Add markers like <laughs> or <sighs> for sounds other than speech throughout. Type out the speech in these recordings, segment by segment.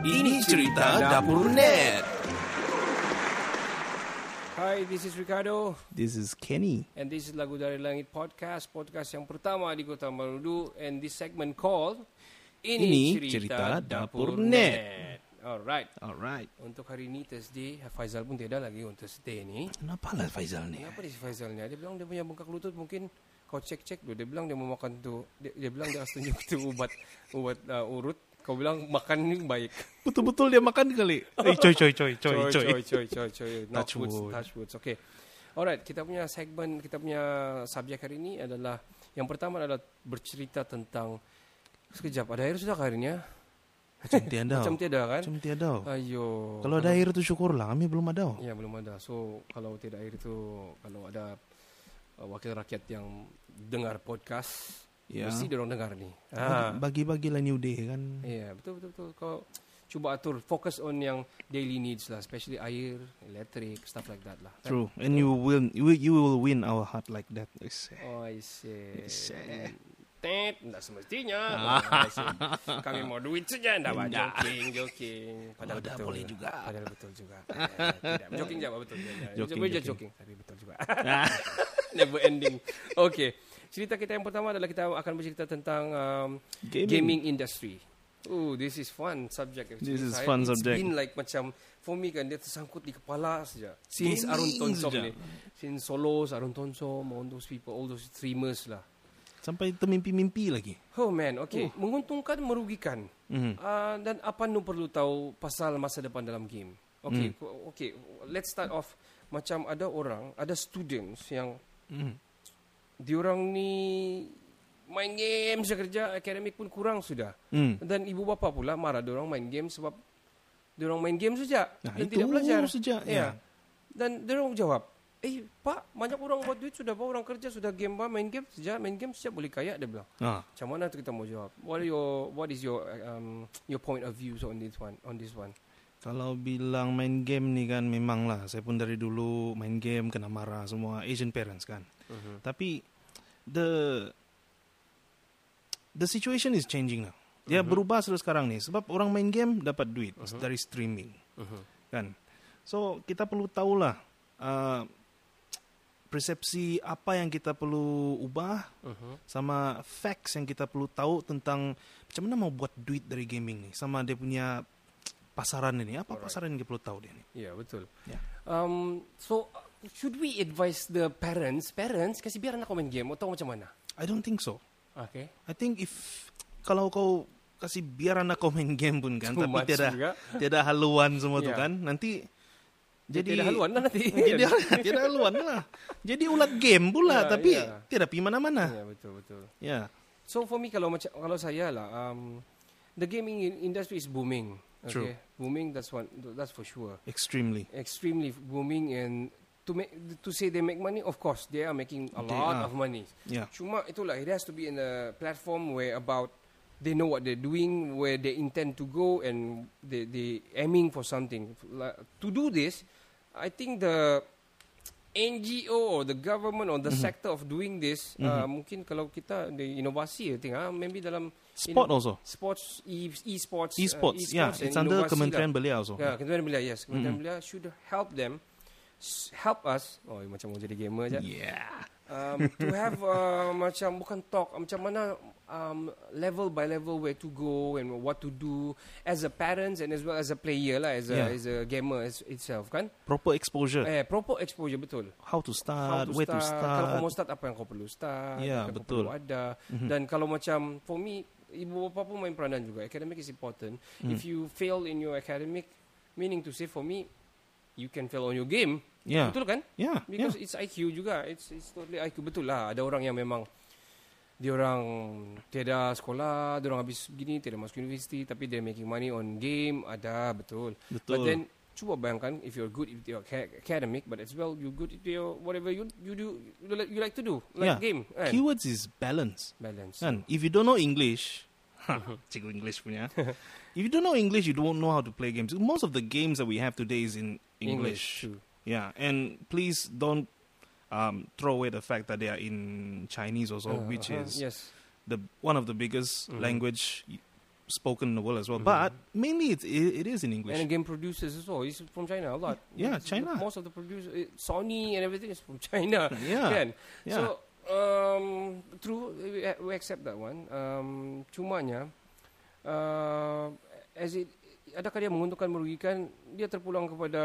Ini cerita dapur net. Hi, this is Ricardo This is Kenny. and this is Lagu Dari Langit Podcast, podcast yang pertama di Kota Marudu and this segment called Ini Cerita Dapur Net. Alright. Alright. Untuk hari ini Thursday, Faizal pun tiada lagi untuk Thursday ni. Kenapa lah Faizal ni? Kenapa dia Faizal ni? Dia bilang dia punya bengkak lutut mungkin kau cek-cek dulu. Dia bilang dia mau makan tu. Dia, dia bilang dia harus tunjuk tu ubat ubat uh, urut. Kau bilang makan ni baik. Betul-betul dia makan kali. <laughs> Eh, coy, coy, coy, coy, coy, coy. coy, coy, coy, coy. <laughs> Not Touch woods, wood. touch woods. Okay. Alright, kita punya segmen, kita punya subjek hari ini adalah yang pertama adalah bercerita tentang sekejap ada air sudah ke hari ini ya? Macam tiada. <laughs> Macam tiada kan? Macam tiada. Ayo. Kalau ada air tu syukurlah. Kami belum ada. Ya belum ada. So kalau tidak air itu kalau ada uh, wakil rakyat yang dengar podcast, Ya. mesti dia orang dengar ni. Ah. Bagi-bagilah new day kan. Ya, betul betul betul. Kau cuba atur fokus on yang daily needs lah, especially air, electric, stuff like that lah. kan? True. And you will you, will- you will win our heart like that. Oh, I see. I see. Tet, tak semestinya. Ah. <laughs> Oh. Kami mau duit saja, bah, Nah. joking, joking. Padahal dah betul. boleh juga. Padahal betul juga. Eh, tidak, joking je, betul. <laughs> Joking. joking. Tapi betul juga. <laughs> Never ending. Okay. Cerita kita yang pertama adalah kita akan bercerita tentang um, Gaming. gaming. industry. Oh, this is fun subject. actually. This is Saya- fun it's subject. been like macam for me kan dia tersangkut di kepala saja. Since Gaming Arun Tonsong saja. ni. Since Solos, Arun Tonsong, all those people, all those streamers lah. Sampai termimpi-mimpi lagi. Oh man, okay. Menguntungkan, merugikan. Mhm. Uh, dan apa nu perlu tahu pasal masa depan dalam game? Okay, ko- okay. Let's start off. Macam ada orang, ada students yang Mhm. Diorang ni main game saja kerja, akademik pun kurang sudah. Hmm. Dan ibu bapa pula marah diorang main game sebab diorang main game saja Nah, dan tidak belajar. saja, Ya. ya. Dan diorang jawab, "Eh, Pak, banyak orang buat duit sudah, Pak, orang kerja sudah game, Pak, main game saja, main game saja boleh kaya," dia bilang. Ah. Macam mana tu kita mau jawab? What your what is your um, your point of views on this one? On this one? Kalau bilang main game ni kan memang lah saya pun dari dulu main game kena marah semua Asian parents kan. Mhm. Tapi the the situation is changing now. Dia berubah sudah sekarang ni sebab orang main game dapat duit dari streaming Mhm. kan. So kita perlu tahulah uh, persepsi apa yang kita perlu ubah Mhm. sama facts yang kita perlu tahu tentang macam mana mau buat duit dari gaming ni sama dia punya pasaran ini apa Alright. pasaran yang kita perlu tahu dia ni Ya, betul. Ya. Um, so should we advise the parents, parents kasih biar anak kau main game atau macam mana? I don't think so Okay. I think if kalau kau kasih biar anak kau main game pun kan Too tapi juga. tiada haluan semua tu Ya. kan nanti jadi Jadi haluan lah nanti. <laughs> jadi tiada haluan lah jadi ulat game pula Ya, tapi ya. tiada pergi mana-mana Ya, betul betul. ya So for me kalau macam kalau saya lah um, the gaming in- industry is booming. True. Okay. Booming that's one that's for sure. extremely Extremely booming and to make to say they make money of course they are making a They lot are. of money. ya Cuma itulah it has to be in a platform where about they know what they're doing, where they intend to go, and they they aiming for something. To do this, I think the NGO or the government or the Mm-hmm. sector of doing this, uh, mungkin kalau kita the inovasi, I think, ah, maybe dalam sport in- also sports, e e-sports, uh, e-sports yeah it's under Kementerian. Belia also Ya, Kementerian Belia, yes. Kementerian Mm-hmm. Belia should help them, help us. Oh, macam mau jadi gamer je yeah um, to have uh, <laughs> macam bukan talk macam mana um, level by level where to go and what to do as a parents and as well as a player lah as a Yeah. as a gamer as itself kan proper exposure eh proper exposure betul how to how start, to where to start kalau start. kau mau start apa yang kau perlu start Yeah, apa yang kau betul. perlu ada Mhm. dan kalau macam for me ibu bapa pun main peranan juga academic is important Mm. if you fail in your academic meaning to say for me you can fail on your game Yeah, betul kan yeah, Because yeah. it's IQ juga. It's it's totally IQ betul lah. Ada orang yang memang dia orang tiada sekolah, dia orang habis gini, tiada masuk universiti tapi they're making money on game. Ada betul. Betul. But then cuba bayangkan if you're good with your ca- academic but as well you good with your whatever you you do you like, you like to do like Yeah. game kan? Keywords is balance. balance. Kan? If you don't know English, <laughs> cikgu English punya. <laughs> if you don't know English, you don't know how to play games. Most of the games that we have today is in English. true. Yeah, and please don't um, throw away the fact that they are in Chinese also, Uh, which uh-huh, is yes. the one of the biggest Mhm. language spoken in the world as well. Mhm. But mainly it, it is in English. And game producers as well. It's from China a lot. Yeah, It's- China. Most of the producers, eh, Sony and everything is from <laughs> China. yeah, Kan? yeah. So, um, true, we, we accept that one. Um, cumanya, uh, as it, adakah dia menguntungkan merugikan? Dia terpulang kepada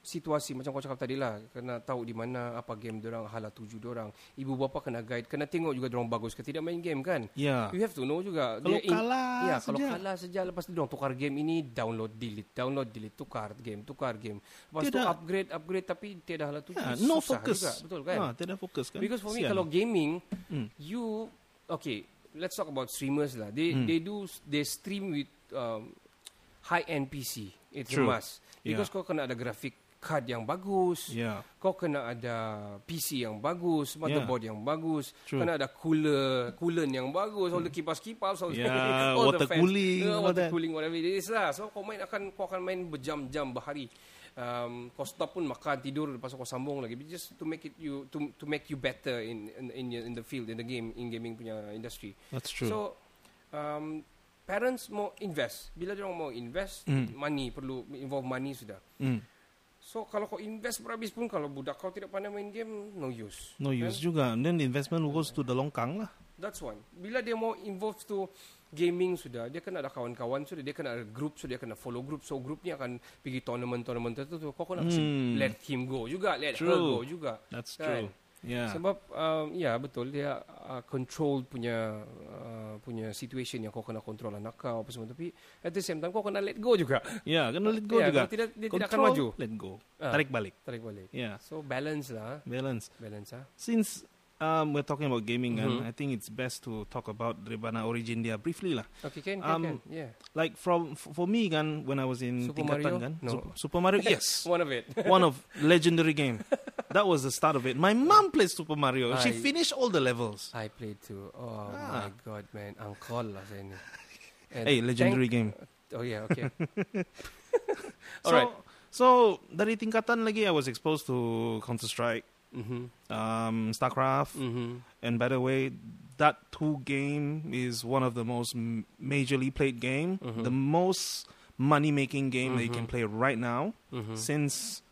situasi macam kau cakap tadi lah kena tahu di mana apa game orang hala tuju orang ibu bapa kena guide kena tengok juga orang bagus ke tidak main game kan yeah. you have to know juga Kalau Dia in- kalah Ya, kalau kalah saja lepas tu dia tukar game ini download delete, download delete, tukar game, tukar game. Lepas tu Tiada- upgrade, upgrade tapi tiada hala tu. Yeah, no susah focus. Juga, betul kan? Ah, tidak fokus kan? Because for me Kesian. kalau gaming Hmm. you okay, let's talk about streamers lah. They Hmm. they do they stream with um, high end PC. It's True. a must. Because Yeah. kau kena ada graphic card yang bagus. yeah, Kau kena ada PC yang bagus, motherboard yang bagus, True. kena ada cooler, coolant yang bagus, all the kipas-kipas, all, Yeah, <laughs> all water the fans, cooling, yeah, all water that. cooling, whatever it is lah. So kau main akan kau akan main berjam-jam berhari. Um, kau stop pun makan tidur lepas kau sambung lagi just to make it you to to make you better in in in the field in the game in gaming punya industry. that's true. So um, parents mau invest. Bila dia orang mau invest, Mm. money perlu involve money sudah. Mm. So kalau kau invest berhabis pun kalau budak kau tidak pandai main game, no use. No Kan? use juga. And then the investment goes to the longkang lah. That's one. Bila dia mau involve to gaming sudah, dia kena ada kawan-kawan sudah, dia kena ada group sudah, dia kena follow group. So group ni akan pergi tournament-tournament tertentu. Kau kena Hmm. let him go juga, let her True. go juga. That's Kan? true. Yeah. Sebab um, ya betul dia uh, control punya uh, punya situation yang kau kena control anak kau apa semua tapi at the same time kau kena let go juga. yeah, kena let go Ya, juga. kalau tidak dia tidak akan Control, maju. Let go. Ah. Tarik balik. Tarik balik. Yeah. So balance lah, Balance. balance ah. Since um, we're talking about gaming, Mhm. and I think it's best to talk about Rebana Origin dia briefly lah. Okay, can, can, Um, can. Yeah. Like from for me kan, when I was in Super tingkatan Mario? kan, No. Sup- Super Mario, <laughs> yes, One of it. one of legendary game. <laughs> That was the start of it. My mom played Super Mario. She finished all the levels. I played too. Oh Ah. my god, man. Angkol lah saya ni. And Hey, legendary thank- game. Oh yeah, okay. <laughs> <laughs> So, Alright. so dari tingkatan lagi, I was exposed to Counter Strike, mhm. um, StarCraft, Mhm. and by the way, that two game is one of the most majorly played game, Mhm. the most money making game that you can Mhm. play right now Mhm. since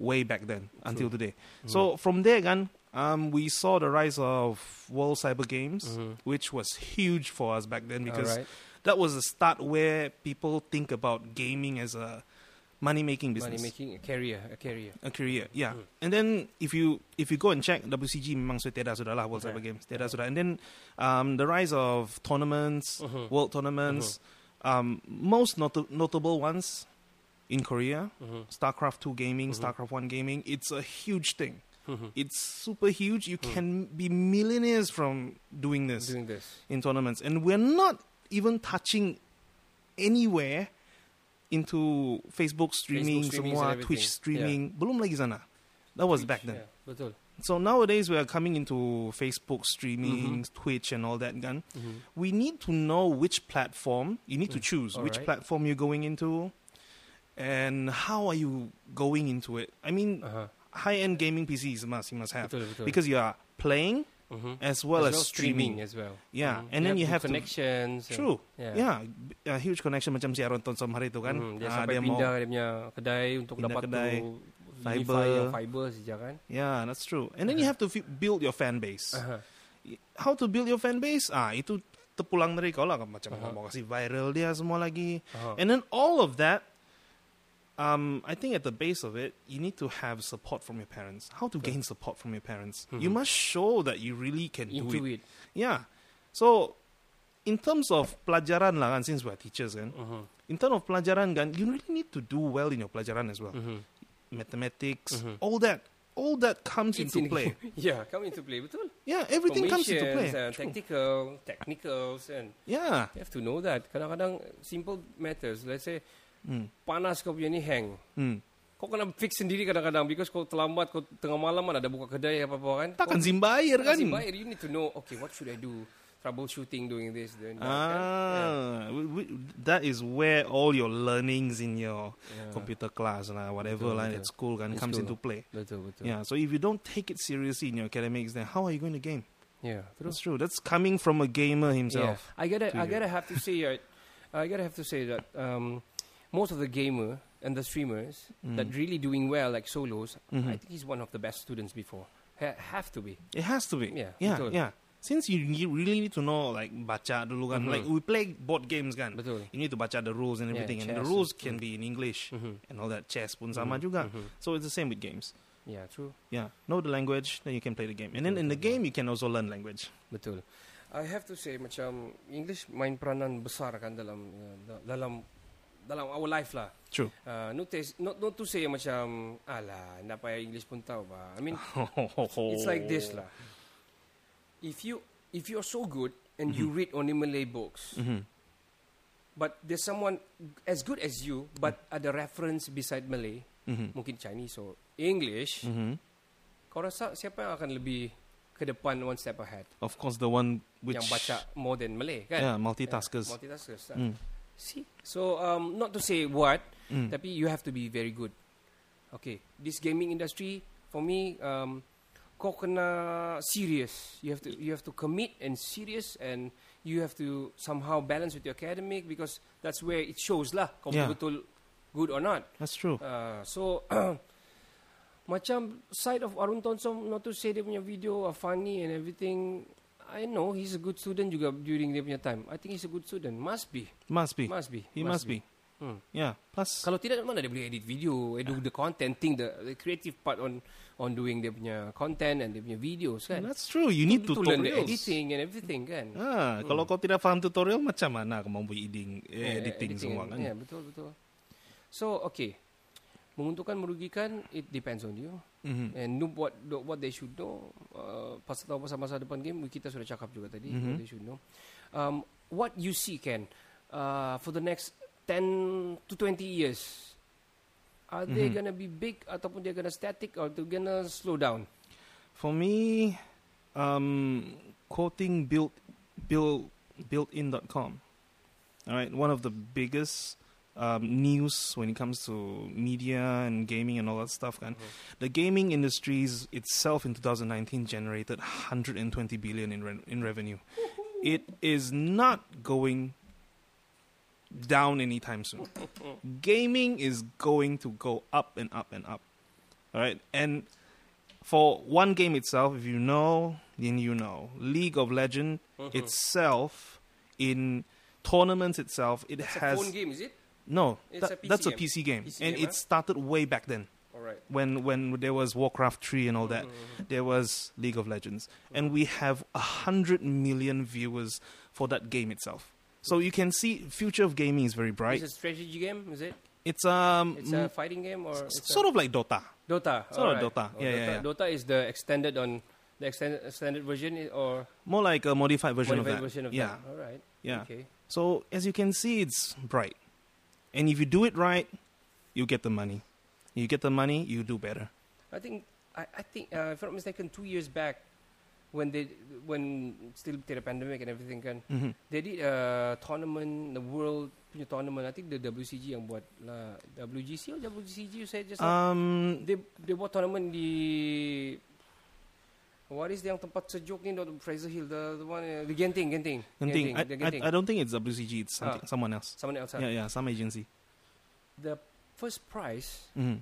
way back then until True. today. Mhm. So from there, again, um, we saw the rise of World Cyber Games, Mhm. which was huge for us back then because Alright. that was the start where people think about gaming as a money making business. money making a career, a career. A career, yeah. Mm. And then if you if you go and check WCG memang sudah tiada sudah lah World. Cyber Games tiada sudah. And then um, the rise of tournaments, Mhm. world tournaments, um, most not- notable ones in Korea, Mhm. StarCraft 2 gaming, Mhm. StarCraft 1 gaming. It's a huge thing. Mhm. It's super huge. You Mm. can be millionaires from doing this Doing this. in tournaments, and we're not even touching anywhere into Facebook streaming, semua and Twitch streaming. Belum lagi sana. That was Twitch, back then. Yeah, betul. So nowadays we are coming into Facebook Mm-hmm. streaming, Twitch, and all that. Gun. Mhm. We need to know which platform you need to Mm. choose. Which Alright. platform you're going into, and how are you going into it? I mean, Aha. high-end gaming PCs must you must have Betul betul. because you are playing Mhm. as well as, streaming. as well. Yeah, Mhm. and then you have connections. and- True. Yeah. Yeah, a huge connection macam si Aaron Thompson hari itu kan. Mhm, Dia Ah, sampai dia pindah dia punya kedai untuk Pindah dapat kedai, tu fiber. Fiber saja kan. Yeah, that's true. And then you Uh-huh. have to fi- build your fan base. Aha. How to build your fan base? Ah, itu terpulang dari kau lah macam Uh-huh. mau kasih viral dia semua lagi. Aha. And then all of that um, I think at the base of it, you need to have support from your parents. How to gain support from your parents? You Mhm. must show that you really can do it. it. Yeah. So, in terms of pelajaran lah kan, since we're teachers kan, Mhm. in terms of pelajaran kan, you really need to do well in your pelajaran as well. Mhm. Mathematics, Mhm. all that, all that comes It's into in- play. <laughs> yeah, come into play. Betul. Yeah, everything comes into play. True. tactical, technicals, and Yeah. you have to know that. Kadang-kadang simple matters. Let's say Mm. panas kau punya ni hang. Mm. Kau kena fix sendiri kadang-kadang because kau terlambat, kau tengah malam kan ada buka kedai apa-apa kan. Takkan zimba air kan? Baik, you need to know, okay, what should I do? Troubleshooting, doing this, doing that. Ah, we, that is where all your learnings in your Yeah. computer class lah, whatever Betul, lah betul. at school kan comes school. into play. Betul, betul. Yeah, so if you don't take it seriously in your academics, then how are you going to game? Yeah, true. That's true. That's coming from a gamer himself. Yeah. I gotta, I gotta have to say, uh, I gotta have to say that um, most of the gamer and the streamers that Mm. really doing well, like solos, I Mhm. think he's one of the best students before. Ha- have to be. It has to be. Yeah, yeah, betul. yeah. Since you, you really need to know like baca dulu kan. Mhm. Like we play board games kan. Betul. You need to baca the rules and Yeah, everything, and the rules can mm. be in English Mhm. and all that. Chess pun sama Mhm. juga. Mhm. So it's the same with games. Yeah, true. Yeah, know the language, then you can play the game. And then in the game, you can also learn language. Betul. I have to say macam English main peranan besar kan dalam uh, dalam dalam our life lah. True. Uh, not, tes- not, not to say macam alah nak payah English pun tahu ba. I mean <laughs> it's like this lah. If you if you're so good and you read only Malay books, Mhm. but there's someone as good as you but ada reference beside Malay, Mhm. mungkin Chinese or English, Mhm. kau rasa siapa yang akan lebih ke depan one step ahead? Of course, the one which yang baca more than Malay kan? yeah multitaskers. Yeah, multitaskers. lah. Mm. See? So um, not to say what, Mm. tapi you have to be very good. Okay, this gaming industry for me, um, kau kena serious. You have to you have to commit and serious and you have to somehow balance with your academic because that's where it shows lah kau Yeah. betul good or not. That's true. Uh, so <clears throat> macam side of Arun Tonsong not to say dia punya video are funny and everything. I know he's a good student juga during dia punya time. I think he's a good student. Must be. Must be. Must be. He must be. Hmm. Yeah. Plus, Kalau tidak mana dia boleh edit video, eh, do the content thing, the, the creative part on on doing dia punya content and dia punya videos kan. that's true. You need to, to learn the editing and everything kan. Ah, kalau kau tidak faham tutorial macam mana kau buat editing, eh, Yeah, editing, semua kan? Yeah, betul betul. So okay, menguntungkan merugikan it depends on you. Mhm. And know what what they should know. Uh, pasal tahu pasal masa depan game kita sudah cakap juga tadi Mhm. what they should know. Um, what you see Ken uh, for the next 10 to 20 years. Are they Mhm. gonna be big ataupun they're gonna static or they're gonna slow down? For me, um, quoting built, built, builtin.com. All right, one of the biggest um, news when it comes to media and gaming and all that stuff. And the gaming industries itself in 2019 generated 120 billion in re- in revenue. It is not going down anytime soon. <laughs> Gaming is going to go up and up and up. All right, and for one game itself, if you know, then you know. League of Legend Mhm. itself, in tournaments itself, it It's has phone game, is it? No. It's that- a that's a PC game, PC and game, it huh? started way back then All right. when when there was Warcraft three and all that. Mhm. There was League of Legends, and we have a hundred million viewers for that game itself. So you can see, future of gaming is very bright. It's a strategy game, is it? It's um It's a fighting game or sort a of like Dota. Dota. sort of. Dota. Oh, Yeah, Dota. yeah, yeah. Dota is the extended on the extended extended version or More like a modified version modified of that. version of yeah, that. All right. yeah. Okay. So as you can see, it's bright, and if you do it right, you get the money. You get the money, you do better. I think I, I think uh, if I'm not mistaken, two years back, when they when still the pandemic and everything kan, hmm they did a tournament, the world punya tournament. I think the WCG yang buat lah WGC or WCG you said just? Um, They they buat tournament di what is yang tempat sejuk ni the Fraser Hill the the one uh, the Genting Genting Genting. I, the I, Genting I don't think it's WCG. It's Ah. someone else. someone else ah. Yeah, yeah, some agency. the first prize hmm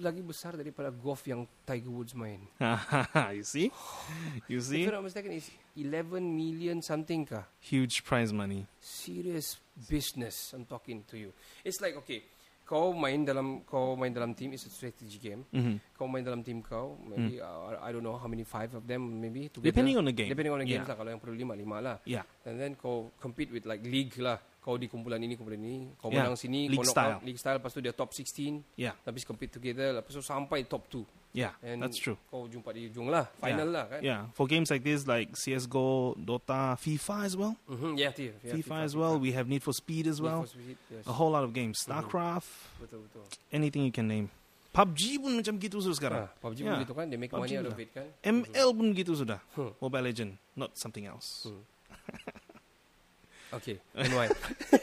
lagi besar daripada golf yang Tiger Woods main <laughs> you see, <sighs> you if see, I'm not mistaken is 11 million something kah huge prize money. serious business I'm talking to you it's like okay kau main dalam kau main dalam team it's a strategy game hmm kau main dalam team kau maybe uh, I don't know how many five of them maybe together. Depending on the game. Depending on the games Yeah. lah Kalau yang perlu lima Lima lah Yeah. And then kau compete with like league lah Kau di kumpulan ini Kumpulan ini Kau Yeah, menang sini league kau knock style. out, League style Lepas tu dia top 16 Yeah, Habis compete together Lepas tu sampai top 2 yeah, And that's true. Kau jumpa di ujung lah Final lah kan Yeah, for games like this, like CS:GO, Dota, FIFA as well. Mhm, yeah, yeah, yeah, FIFA, as well. We have Need for Speed as well. Speed, yes. A whole lot of games. Mhm. StarCraft, Betul betul anything you can name. PUBG pun macam gitu sudah sekarang. Ah, PUBG Yeah. pun gitu kan They make PUBG money out of it kan ML pun gitu sudah. Hmm. Mobile Legend, not something else. Hmm. <laughs> Okay, and why?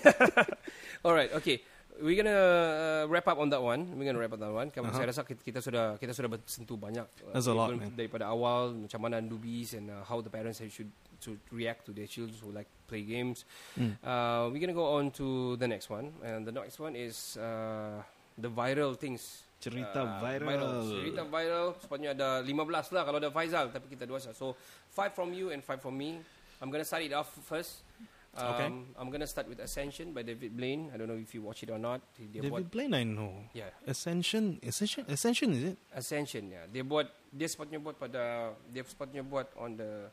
<laughs> <laughs> Alright, okay. We're gonna uh, wrap up on that one. We're gonna wrap up on that one. Karena Uh-huh. saya rasa kita, kita sudah kita sudah bersentuh banyak. uh, That's a lot, man. Daripada awal macam mana newbies and uh, how the parents should to react to their children who like play games. Mm. Uh, we're gonna go on to the next one, and the next one is uh, the viral things. Cerita Uh, viral. Cerita viral. Sepatutnya ada 15 lah kalau ada Faizal, tapi kita dua saja. So five from you and five from me. I'm gonna start it off first. Um, Okay. I'm gonna start with Ascension by David Blaine. I don't know if you watch it or not. Buat David Blaine, I know. Yeah, Ascension, Ascension, Ascension is it? Ascension ya. Dia buat dia sepatutnya buat pada dia sepatutnya buat on the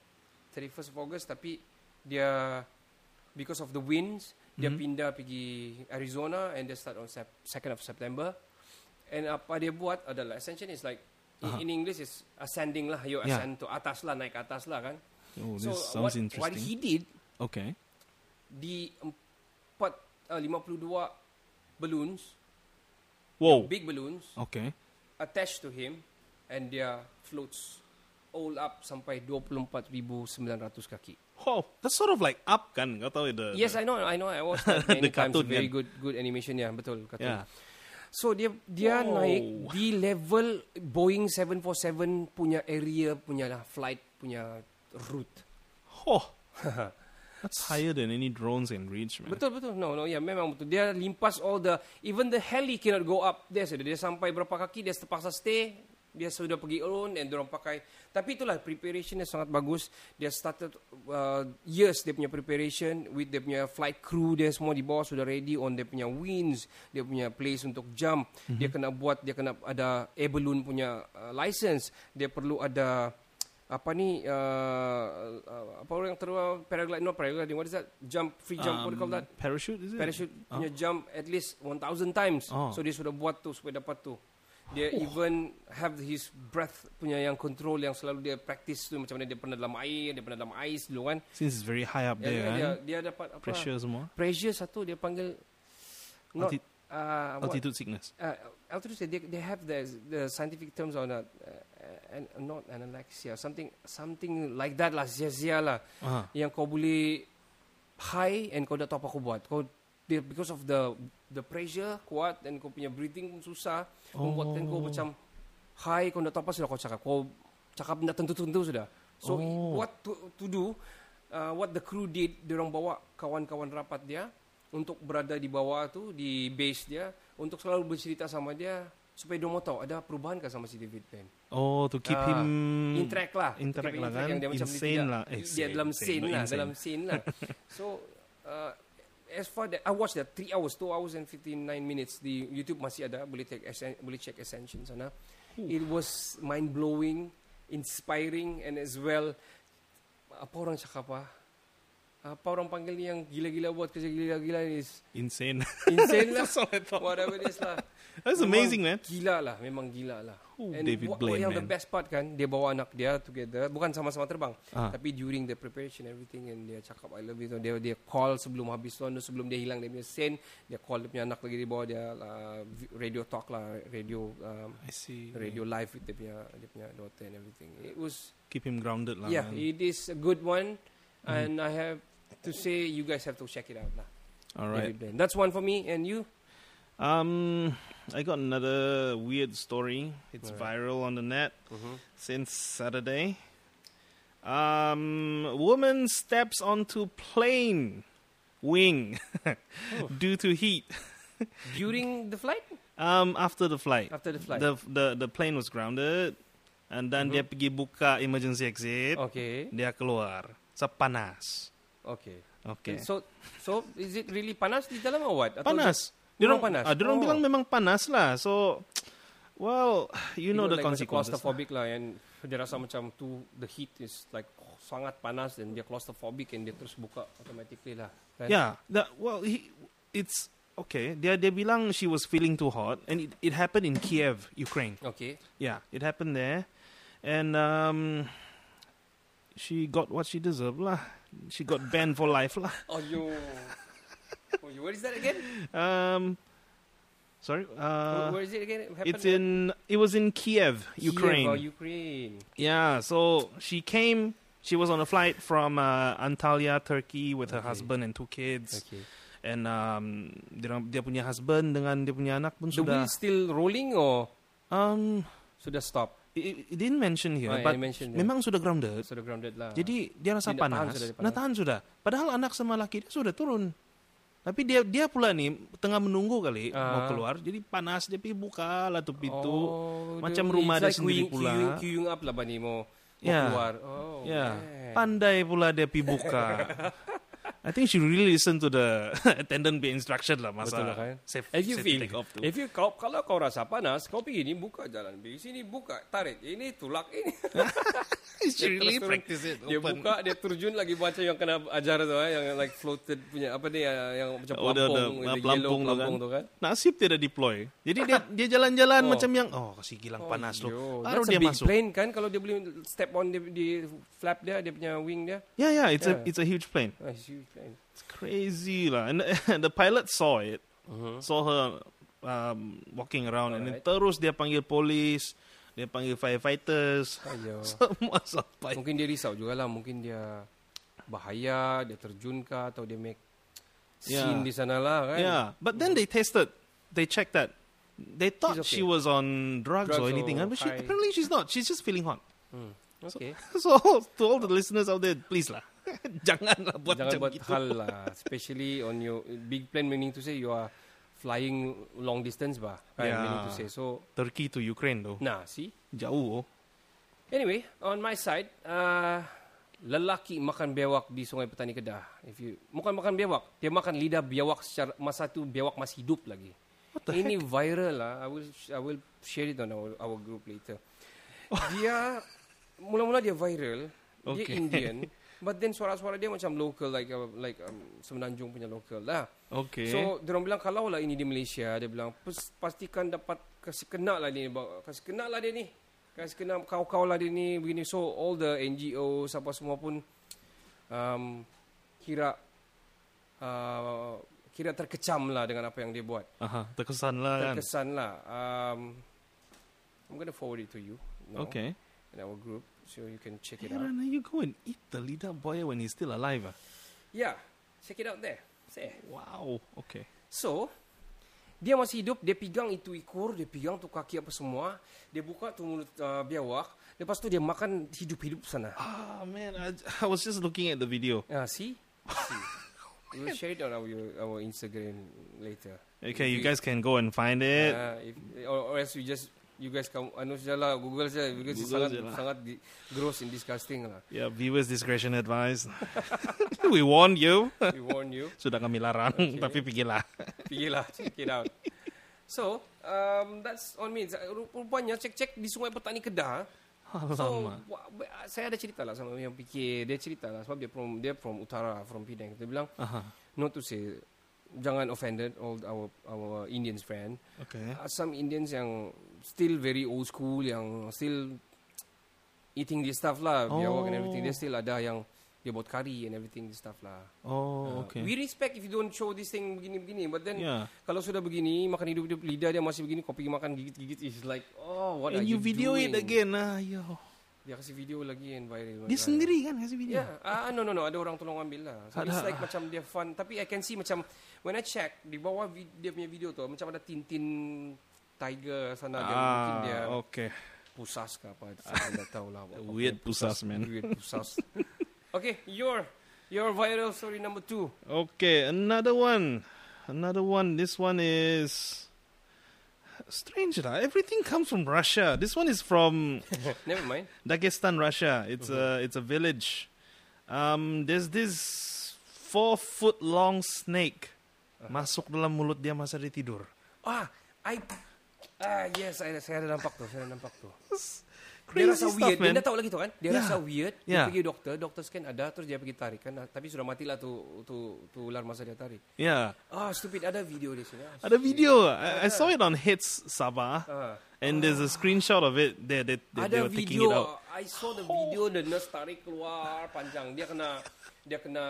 31st of August tapi dia because of the winds dia Mhm. pindah pergi Arizona and dia start on sep- 2nd of September. And apa dia buat adalah Ascension is like Aha. in, in English is ascending lah, you Yeah. ascend to atas lah, naik atas lah kan. Oh, this so sounds what, interesting. what he did okay. Di empat uh, 52 balloons, Whoa. big balloons Okay. attached to him and dia floats all up sampai 24,900 kaki. Oh, that's sort of like up kan? Kau tahu the Yes, I know, I know. I watched <laughs> that many The times. cartoon Very kan? good, good animation ya, betul. Cartoon. Yeah. So dia dia Wow. naik di level Boeing 747 punya area punya lah, flight punya route. Oh. <laughs> That's higher than any drones can reach, man. Betul betul. No no ya memang betul. Dia limpas all the even the heli cannot go up there. So, dia sampai berapa kaki dia terpaksa stay. Dia sudah pergi alone and orang pakai. Tapi itulah preparation dia sangat bagus. Dia started uh, years dia punya preparation with dia punya flight crew dia semua di bawah sudah ready on dia punya wings, dia punya place untuk jump. Mm-hmm. Dia kena buat dia kena ada air balloon punya uh, license. Dia perlu ada apa ni uh, uh, apa orang terus paragliding no paragliding what is that jump free jump what do you call Um, that Parachute, is it? parachute Ah. punya jump at least 1000 times. Oh. So dia sudah buat tu supaya dapat tu. Dia even have his breath punya yang control yang selalu dia practice tu macam mana dia pernah dalam air, dia pernah dalam ais dulu kan. Since it's very high up Ya, there, dia, kan? dia, dia dapat apa? Pressure semua. Pressure satu dia panggil not Alti- uh, what, altitude sickness. uh, altitude they, they have the the scientific terms on that uh, and not analexia something something like that lah sia-sia lah Ah. yang kau boleh high and kau dah tahu apa kau buat. Kau dia, because of the the pressure kuat dan kau punya breathing pun susah oh. membuatkan kau Oh. macam high kau dah tahu apa sudah kau cakap. Kau cakap benda tentu-tentu sudah. So Oh. what to, to do uh, what the crew did dia orang bawa kawan-kawan rapat dia untuk berada di bawah tu di base dia untuk selalu bercerita sama dia supaya dia mau tahu ada perubahan ke sama si David Penn. Oh, to keep Ah, him interact lah interact Keep lah kan? yang dia macam Insane lah. Eh, dia insane, dalam insane, scene lah insane. dalam scene lah <laughs> so uh, as far that I watched that 3 hours 2 hours and 59 minutes di YouTube masih ada boleh check Ascen- boleh check Ascension sana it was mind blowing inspiring and as well apa orang cakap apa apa orang panggil ni yang gila-gila buat kerja gila-gila ni is Insane. insane <laughs> lah whatever it is lah That's Memang amazing, man. Gila lah, memang gila lah. Oh, And David what, Blaine, yang the man. best part kan, dia bawa anak dia together, bukan sama-sama terbang, Ah. tapi during the preparation everything and dia cakap I love you, dia dia call sebelum habis tu, sebelum dia hilang dia punya scene, dia call dia punya anak lagi di bawah dia uh, radio talk lah, radio um, I see. radio live with dia punya dia punya daughter and everything. It was Keep him grounded lah. yeah, man. it is a good one, Mm-hmm. and I have to say you guys have to check it out lah. All right. That's one for me, and you. Um, I got another weird story. It's Alright. viral on the net since Saturday. Um, woman steps onto plane wing <laughs> due to heat. <laughs> During the flight, Um, after the flight, after the flight. the the the plane was grounded, and then dia pergi buka emergency exit. okay, Dia keluar. Sepanas. Okay. Okay. So, so is it really panas di dalam or what? Atau panas. Memang Diorang- panas? Ah, diorang Oh. bilang memang panas lah. So, well, you know the like consequences. lah. claustrophobic lah and dia rasa macam tu the heat is like oh, sangat panas dan dia claustrophobic and dia terus buka automatically lah. Kan? Yeah, that well, he, it's okay. Dia dia bilang she was feeling too hot, and it, it happened in Kiev, Ukraine. Okay. Yeah, it happened there, and um, she got what she deserved lah. She got banned for life lah. <laughs> Oh yo. oh, yo. What is that again? Um, sorry. Uh, where is it again? It it's in. It was in Kiev, Kiev, Ukraine. oh, Ukraine. Yeah, so she came. She was on a flight from uh, Antalya, Turkey, with her Okay. husband and two kids. Okay. and um, dia, dia punya husband dengan dia punya anak pun The sudah wheel still rolling or um sudah stop? It, it didn't mention here Oh, but it mentioned, yeah. memang sudah grounded Sudah grounded lah. jadi dia rasa Dia nak tahan panas sudah, dia nak tahan sudah padahal anak sama laki dia sudah turun tapi dia dia pula ni tengah menunggu kali mau Ah. keluar jadi panas dia pergi buka lah tu pintu Oh, macam dia- rumah dia like sendiri queuing, pula. Queuing, queuing up lah bani mau, mau Ya. keluar. Oh, Ya, man. pandai pula dia pergi buka. <laughs> I think she really listen to the <laughs> attendant be instruction lah masa Betul lah kan? safe, If you safe feel, take off tu. if you kau, kalau kau rasa panas, kau pergi ni buka jalan, pergi sini buka, tarik, ini tulak ini. <laughs> she really turun, practice it Dia open. buka, dia terjun lagi macam yang kena ajar tu, eh, yang like floated punya apa ni, eh, yang macam Oh, the- the- pelampung, ah, the yellow pelampung tu pelampung kan. tu kan. Nasib dia dah deploy. Jadi dia dia jalan-jalan <laughs> Oh. macam yang oh kasih gilang panas yo, lu. Baru dia a masuk. plane kan kalau dia boleh step on di, di flap dia, dia punya wing dia. Yeah, yeah, it's a Yeah. it's a huge plane. Ah, huge plane. It's crazy lah. And <laughs> the pilot saw it. Uh-huh. Saw her um, walking around and then terus dia panggil polis, dia panggil firefighters. Ayo. <laughs> Semua sampai. Mungkin dia risau jugalah, mungkin dia bahaya, dia terjun kah atau dia make scene Yeah. di sana lah kan. Yeah, but then they tested. They checked that. They thought okay. she was on drugs, Drugs or anything, or but she, apparently she's not. She's just feeling hot. Hmm. Okay. <laughs> So to all the listeners out there, please lah, <laughs> janganlah buat Jangan macam buat gitu. hal lah. <laughs> Especially on your big plane meaning to say you are flying long distance bah. Yeah. meaning to say. So, Turkey to Ukraine though, nah, see. jauh. Oh. Anyway, on my side, uh, lelaki makan biawak di Sungai Petani Kedah. If you bukan makan biawak, dia makan lidah biawak secara masa tu biawak masih hidup lagi. What the Ini viral lah. I will I will share it on our, our group later. <laughs> Dia mula-mula dia viral. Dia Okay. Indian. But then suara-suara dia macam local like uh, like um, Semenanjung punya local lah. Okay. So dia orang bilang kalau lah ini di Malaysia, dia bilang "Pes- pastikan dapat kasih kena lah dia ni, kasih kena lah dia ni. Kasih kena kau-kau lah dia ni begini. So all the NGO apa semua pun um, kira uh, kira terkecam lah dengan apa yang dia buat. Aha, terkesan lah kan. Terkesan lah. Um, I'm gonna forward it to you. now Okay. In our group, so you can check it Yeah, out. Rana, you go and eat the lidah boy when he's still alive. Ah. Yeah, check it out there. Say. Wow. Okay. So, dia masih hidup, dia pegang itu ekor, dia pegang tu kaki apa semua, dia buka tu mulut uh, biawak, lepas tu dia makan hidup-hidup sana. Ah man, I, I was just looking at the video. Ah, see? see. <laughs> We'll share it on our our Instagram later. Okay, you If guys can go and find it. Uh, if, or, or else we just you guys come anu saja lah Google saja because it's Google sangat je lah. sangat di, gross and disgusting lah. Yeah, viewers discretion advised. <laughs> we warned you. We warn you. <laughs> Sudah kami larang, Okay. tapi pergilah. Pergilah check it out. So, um, that's on me. Rupanya cek-cek di Sungai Petani Kedah. So, Alamak. wa- saya ada cerita lah sama yang fikir. Dia cerita lah sebab dia from dia from utara, from Penang. Dia bilang, Aha. not to say, jangan offended all our our Indians friend. Okay. Uh, some Indians yang still very old school, yang still eating this stuff lah, biawak and everything. Dia Oh. still ada yang dia buat curry and everything this stuff lah. Oh, Uh, okay. We respect if you don't show this thing begini-begini, but then Yeah. kalau sudah begini makan hidup-hidup lidah dia masih begini, kau pergi makan gigit-gigit is like, oh what And are you you video doing? it again. Ah, yo. Dia kasih video lagi and viral. Dia sendiri kan kasih video. Yeah, ah no no no, ada orang tolong ambil lah. So it's Ada. like macam dia fun, tapi I can see macam when I check di bawah dia punya video tu macam ada Tintin Tiger sana dia mungkin dia Ah, okay. pusas ke apa, saya tidak tahu lah. apa- apa <laughs> Weird yang pusas, man. Weird pusas. <laughs> okay, your your viral story number two. Okay, another one. Another one. This one is strange. lah. Everything comes from Russia. This one is from <laughs> Never mind. Dagestan, Russia. It's a it's a village. Um, there's this four foot long snake masuk dalam mulut dia masa dia tidur. Ah, I Ah, yes, saya, saya ada nampak tu, saya ada nampak tu. <laughs> Crazy dia rasa stuff, weird. man. Dia dah tahu lagi tu kan? Dia Yeah. rasa weird. Dia Yeah. pergi doktor, doktor scan ada, terus dia pergi tarik kan. Tapi sudah matilah tu tu tu ular masa dia tarik. Yeah, Ah, stupid. Ada video di sini. Ah, ada video. I, I saw it on Hits Sabah, Ah. and there's a screenshot of it. They they, they, they were taking video. it out. I saw the video the nurse tarik keluar panjang. Dia kena dia kena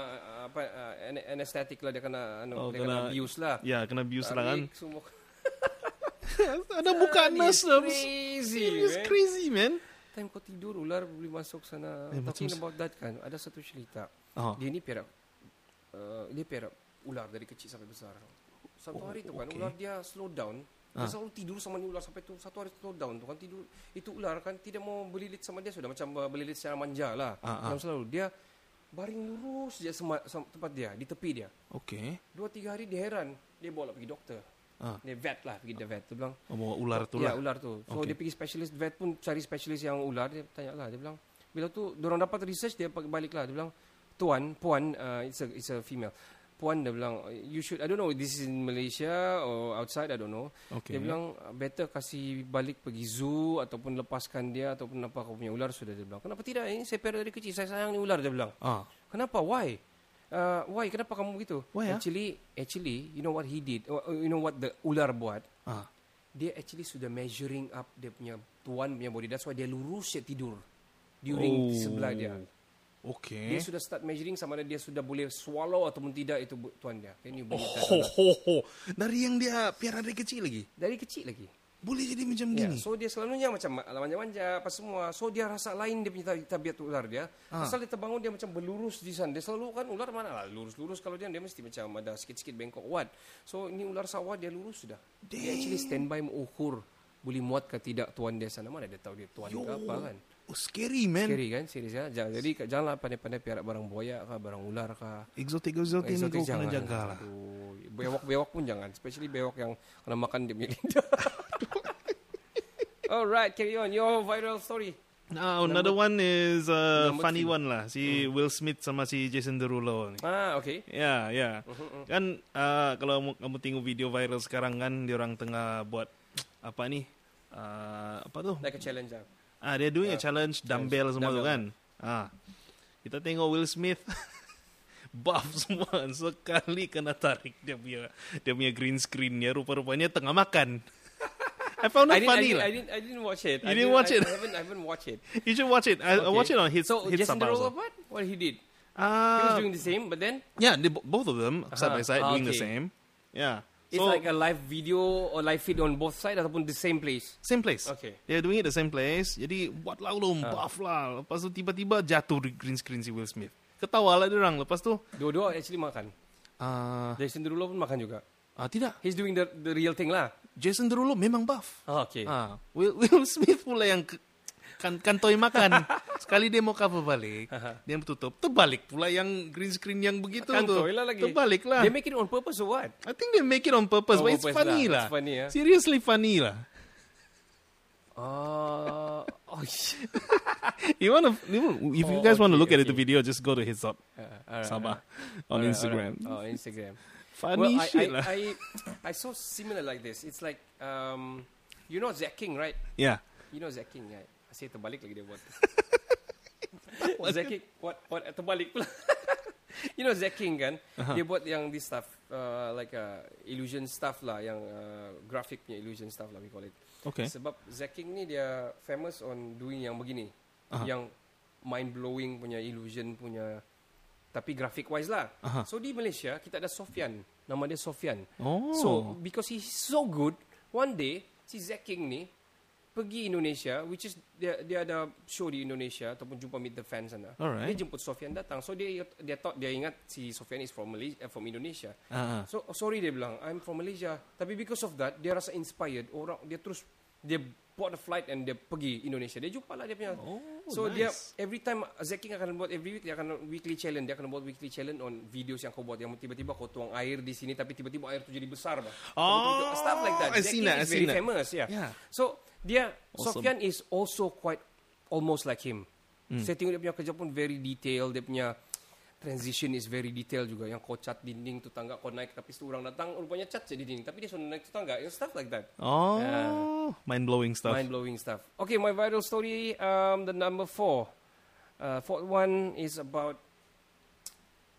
apa uh, anesthetic lah dia kena anu Oh, dia kena, kena- abuse lah. Ya, kena abuse lah kan. Tarik semua. <laughs> ada muka nurse lah. Crazy. It's man. crazy, man. Time kau tidur ular boleh masuk sana. Eh, Talking macam- about that kan, ada satu cerita. Oh. Dia ni perak uh, dia perak ular dari kecil sampai besar. Satu Oh, hari tu kan okay. ular dia slow down. Ah. Dia selalu tidur sama ni ular sampai tu satu hari slow down tu kan tidur itu ular kan tidak mau berlilit sama dia sudah macam uh, berlilit secara manja lah. Ah, ah. Yang selalu dia baring lurus je sama, sama tempat dia di tepi dia. Okay. Dua tiga hari dia heran dia bawa lah pergi doktor. Ah. Dia vet lah pergi dia vet. Dia bilang Oh, bawa ular tu Ya lah. ular tu. So Okay. dia pergi specialist vet pun cari specialist yang ular dia tanya lah dia bilang bila tu orang dapat research dia pergi balik lah dia bilang tuan puan uh, it's a it's a female. Puan dia bilang you should I don't know this is in Malaysia or outside I don't know. Okay. Dia bilang better kasih balik pergi zoo ataupun lepaskan dia ataupun apa kau punya ular sudah dia bilang. Kenapa tidak? Ini saya pelihara dari kecil saya sayang ni ular dia bilang. Ah. Kenapa? Why? Uh, why? Kenapa kamu begitu? Why, ah? actually, actually, you know what he did? Uh, You know what the ular buat? Ah. Dia actually sudah measuring up dia punya tuan punya body. That's why dia lurus dia tidur during Oh. sebelah dia. Okay. Dia sudah start measuring sama ada dia sudah boleh swallow ataupun tidak itu tuan dia. Can you Oh, that? ho, ho, ho. Dari yang dia piara dari kecil lagi. Dari kecil lagi. Boleh jadi macam Ya, gini. so dia selalunya macam ma- manja-manja apa semua. So dia rasa lain dia punya tabi- tabiat ular dia. Ah. Asal dia terbangun dia macam berlurus di sana. Dia selalu kan ular mana lah lurus-lurus kalau dia dia mesti macam ada sikit-sikit bengkok what. So ini ular sawah dia lurus sudah. Dia actually standby mengukur boleh muat ke tidak tuan dia sana. Mana dia tahu dia tuan ke apa kan. Oh, scary man. Scary kan serius ya. Jangan, jadi janganlah pandai-pandai piara barang buaya kah, barang ular kah. Exotic exotic ni kau kena jangan. jaga lah. Aduh, bewok-bewok pun jangan. Especially bewok yang kena makan dia punya lidah. <laughs> Alright, carry on. Your viral story. Now, another one is a Number funny three. one lah. Si Will Smith sama si Jason Derulo ni. Ah, okay. Ya, ya. Kan uh, kalau kamu, tengok video viral sekarang kan dia orang tengah buat apa ni? Uh, apa tu? Like a challenge. ah. Ah, dia doing a challenge dumbbell semua tu dumbbell. kan. Ah. Kita tengok Will Smith <laughs> buff semua <laughs> sekali kena tarik dia punya dia punya green screen dia rupa-rupanya tengah makan. I found it I didn't, I, funny didn't. I didn't. I didn't watch it. You I didn't watch it? I haven't. I haven't watched it. <laughs> You should watch it. I, Okay. watch it on his So his Jason Sabah Derulo, also. what? What he did? He Uh, was doing the same, but then yeah, they, both of them side by Uh-huh. side Ah, doing the same. Yeah. it's so like a live video or live feed on both sides ataupun the same place. same place. Okay. They're doing it the same place. Jadi buat lah lu Ah. buff lah. Lepas tu tiba-tiba jatuh di green screen si Will Smith. Ketawa lah dia orang. Lepas tu Dua-dua actually makan. ah Jason Derulo pun makan juga. ah, tidak. He's doing the the real thing lah. Jason Derulo memang buff. Ah, okay. Ah, Will, Will <laughs> Smith pula yang ke- kan kantoi makan. <laughs> Sekali dia mau cover balik, dia tutup, terbalik pula yang green screen yang begitu tu. Kantoi lah lagi. Terbalik lah. They make it on purpose or what? I think they make it on purpose, On but it's purpose funny lah. lah. It's funny, ah. Seriously funny lah. Uh, oh, shit. <laughs> You wanna, you, if you Oh, guys want to okay, look at it, the okay. video, just go to his up Uh, alright, Sabah alright. on Alright, Instagram. alright. Oh, Instagram. Funny well, I, shit I, lah. I, I saw similar like this. It's like, um, you know Zack King, right? yeah. You know Zack King, right? Asyik terbalik lagi dia buat. What? <laughs> Zack King, what, what, terbalik pula. <laughs> you know Zack King kan? Uh-huh. Dia buat yang this stuff, uh, like uh, illusion stuff lah, yang uh, graphic punya illusion stuff lah, we call it. Okay. Sebab Zack King ni dia famous on doing yang begini. Aha. Yang mind-blowing punya illusion punya tapi graphic wise lah. Aha. So di Malaysia kita ada Sofian. Nama dia Sofian. Oh. So because he's so good, one day si Zack King ni pergi Indonesia which is dia dia ada show di Indonesia ataupun jumpa meet the fans sana. Alright. Dia jemput Sofian datang. So dia dia thought dia ingat si Sofian is from Malaysia from Indonesia. Ah. So oh, sorry dia bilang I'm from Malaysia. Tapi because of that dia rasa inspired. Orang dia terus dia bought a flight and dia pergi Indonesia. Dia jumpa lah dia punya. Oh, so nice. dia every time Zack King akan buat every week dia akan weekly challenge. Dia akan buat weekly challenge on videos yang kau buat yang tiba-tiba kau tuang air di sini tapi tiba-tiba air tu jadi besar bah. Oh, stuff like that. I Zack seen King that, I is seen very that. famous, yeah. Yeah. So dia Awesome. Sofian is also quite almost like him. Hmm. Saya tengok dia punya kerja pun very detail, dia punya transition is very detail juga. Yang kau cat dinding tu tangga kau naik tapi orang datang rupanya cat je di dinding tapi dia sudah naik tu tangga. Yang stuff like that. Oh, mind blowing stuff. Mind blowing stuff. Okay, my viral story, um, the number four. Uh, fourth one is about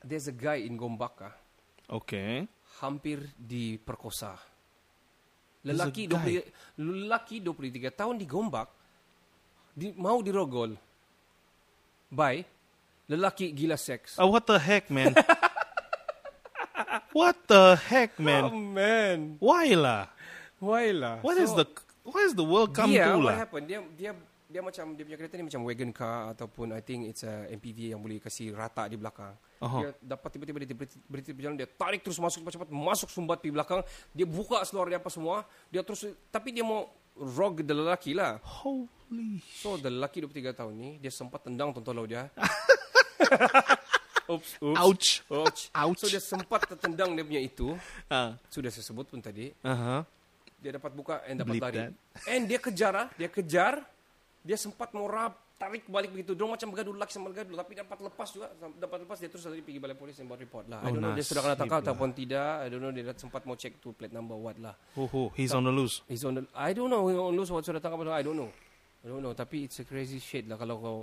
there's a guy in Gombaka Okay. hampir diperkosa. Lelaki guy. 20 lelaki 23 tahun di Gombak di, mau dirogol by lelaki gila seks. Oh, what the heck, man? <laughs> what the heck, Oh man? man, Why lah? why lah? What is the what is the world come dia, to what lah? happened? Dia dia dia macam dia punya kereta ni macam wagon car ataupun I think it's a MPV yang boleh kasih rata di belakang. Aha. Dia dapat tiba-tiba dia berhenti, berhenti berjalan dia tarik terus masuk cepat-cepat masuk sumbat di belakang dia buka seluar dia apa semua dia terus tapi dia mau rog the lelaki lah Holy. so the lelaki 23 tahun ni dia sempat tendang tontolo dia <laughs> oops oops Ouch. ouch Ouch. so dia sempat tertendang dia punya itu Ah. sudah saya sebut pun tadi Uh-huh. dia dapat buka and dapat Bleep lari. that. And dia kejar ah, dia kejar. Dia sempat mau rap, tarik balik begitu. Dia macam bergaduh lagi sama bergaduh tapi dapat lepas juga. Dapat lepas dia terus lari pergi balai polis and buat report lah. I Oh, don't know dia sudah kena tangkap lah. ataupun tidak. I don't know dia dah sempat mau check tu plate number what lah. Oh, oh, he's on the loose. He's on the, I don't know on loose what sudah tangkap I don't know. I don't know tapi it's a crazy shit lah kalau kau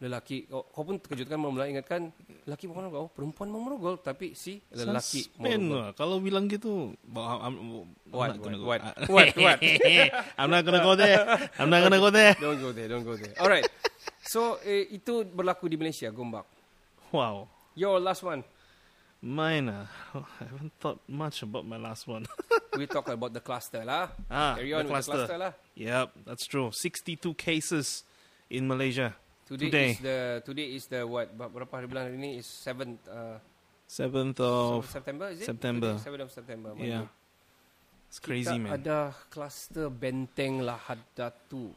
lelaki kau, kau pun terkejut kan mula ingatkan lelaki bukan kau perempuan merogol tapi si lelaki Suspend merogol. lah. Kalau bilang gitu, I'm, I'm What, not gonna go. what, <laughs> what, what? <laughs> I'm not gonna go there. I'm not gonna go there. Don't go there, don't go there. Alright. So eh, itu berlaku di Malaysia, Gombak. Wow. Your last one. Mine, uh, <laughs> I haven't thought much about my last one. We talk about the cluster lah. ah, Carry the on with the cluster. cluster lah. Yep, that's true. 62 cases in Malaysia. Today, Today. is the today is the what? Ber- Berapa hari bulan hari ni is 7th uh, 7th of... September is it? September. Today, 7th of September. Yeah. Monday. It's crazy, Kita man. Ada cluster Benteng Lahad Datu.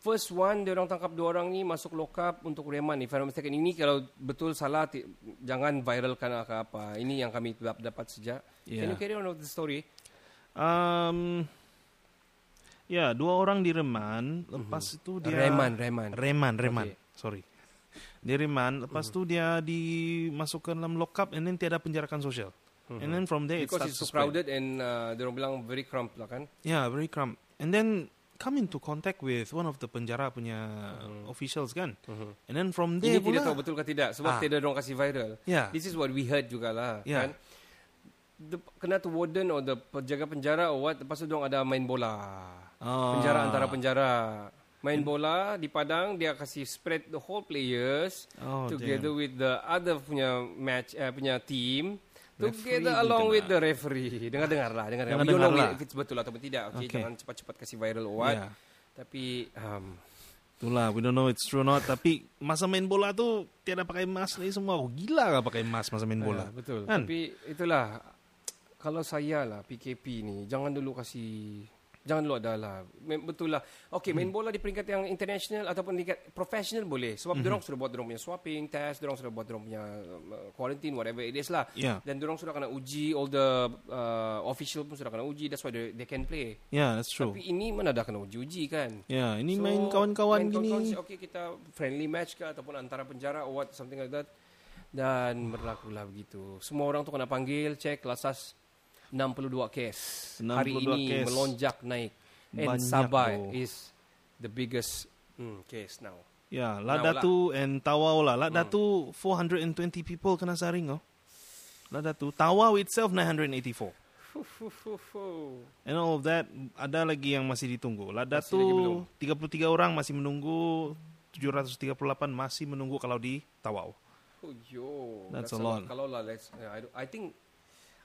First one, dia orang tangkap dua orang ni masuk lokap untuk reman. If I'm not mistaken, ini kalau betul salah, ti- jangan viralkan ke apa. Ini yang kami dap- dapat sejak. Can Yeah. you carry on with the story? Um, ya, dua orang di Reman. Lepas itu dia... Mhm. Reman, Reman. Reman, Reman. Okay. Sorry. Di Reman. Lepas itu dia dimasukkan dalam lockup and then tiada penjarakan sosial. And then from there Mhm. Because it it's starts so to spread. crowded and uh, dia orang bilang very cramped lah kan. Yeah, very cramped. And then come into contact with one of the penjara punya officials kan. And then from Mhm. Ini there tidak pula. tahu betul ke tidak sebab Ah. tidak orang kasih viral. Yeah. This is what we heard jugalah Yeah. kan. The, kena tu warden or the penjaga penjara or what lepas tu diorang ada main bola. Ah. Penjara antara penjara. Main bola di padang dia kasih spread the whole players Oh, together with the other punya match uh, punya team Referee together pun along with the referee. Dengar-dengar lah, dengar. Dengar- don't know dengar lah. if it's betul ataupun tidak. Okay, Okay. jangan cepat-cepat kasih viral or what. Yeah. Tapi um, Itulah, we don't know it's true or not. Tapi masa main bola tu tiada pakai mask ni semua. Oh, gila lah pakai mask masa main bola. Ah, betul. Kan? Tapi itulah kalau saya lah PKP ni jangan dulu kasih jangan dulu ada lah. Betul lah. Okay, Hmm. main bola di peringkat yang international ataupun peringkat professional boleh. Sebab Hmm. mm dorong sudah buat dorong punya swapping test, dorong sudah buat dorong punya uh, quarantine whatever it is lah. Yeah. Dan dorong sudah kena uji all the uh, official pun sudah kena uji. That's why they, they can play. Yeah, that's true. Tapi ini mana dah kena uji-uji kan. Ya, ini So, main kawan-kawan main gini. kawan-kawan, okay kita friendly match ke ataupun antara penjara or what something like that dan berlakulah begitu. Semua orang tu kena panggil, cek lasas 62 kes. Hari 62 ini kes. melonjak naik. And Banyak Sabah tu. is the biggest mm, case now. Ya, lah. Ladatu and Tawau lah. Ladatu 420 people kena saring oh. Ladatu. Tawau itself 984. Fuh, fuh, fuh, fuh. And all of that, ada lagi yang masih ditunggu. Masih lagi belum. Ladatu 33 orang masih menunggu. 738 masih menunggu kalau di Tawau. Oh, yo, That's a lot. Kalau lah, let's, yeah, I, I think,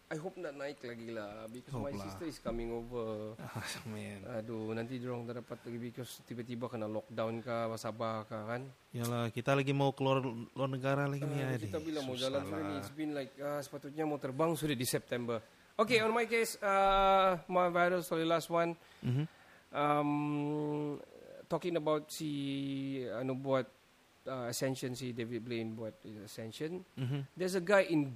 I hope nak naik lagi lah because my Hope lah. sister is coming over. <laughs> Ah, man. Aduh, nanti dorong tak dapat lagi because tiba-tiba kena lockdown ka, Sabah ka kan. Yalah, kita lagi mau keluar luar negara lagi nih. Ah, Adi. kita bilang mau Susah jalan sudah ni. It's been like ah, sepatutnya mau terbang sudah di September. Okay, on my case, uh, my viral story last one. Mhm. Um, talking about si ano buat uh, Ascension si David Blaine buat uh, Ascension. Mhm. There's a guy in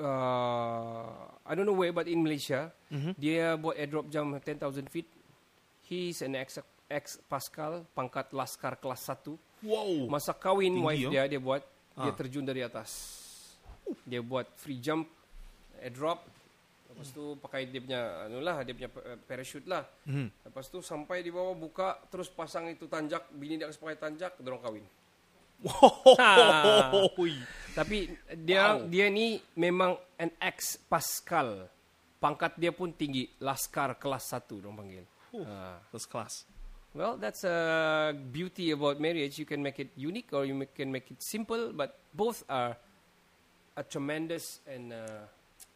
uh, I don't know where but in Malaysia. Mhm. Dia buat airdrop jam 10,000 feet. He's an ex ex Pascal pangkat Laskar kelas 1. Wow. Masa kahwin Tinggi, wife oh. dia dia buat dia Ah. terjun dari atas. Dia buat free jump, airdrop. Lepas tu pakai dia punya anu lah, dia punya parachute lah. Mhm. Lepas tu sampai di bawah buka terus pasang itu tanjak, bini dia pakai tanjak, dorong kahwin. <laughs> Tapi dia dia ni memang an ex Pascal. Pangkat dia pun tinggi, Laskar kelas 1 dorong panggil. Ah. First class. Well, that's a beauty about marriage. You can make it unique or you can make it simple, but both are a tremendous and uh,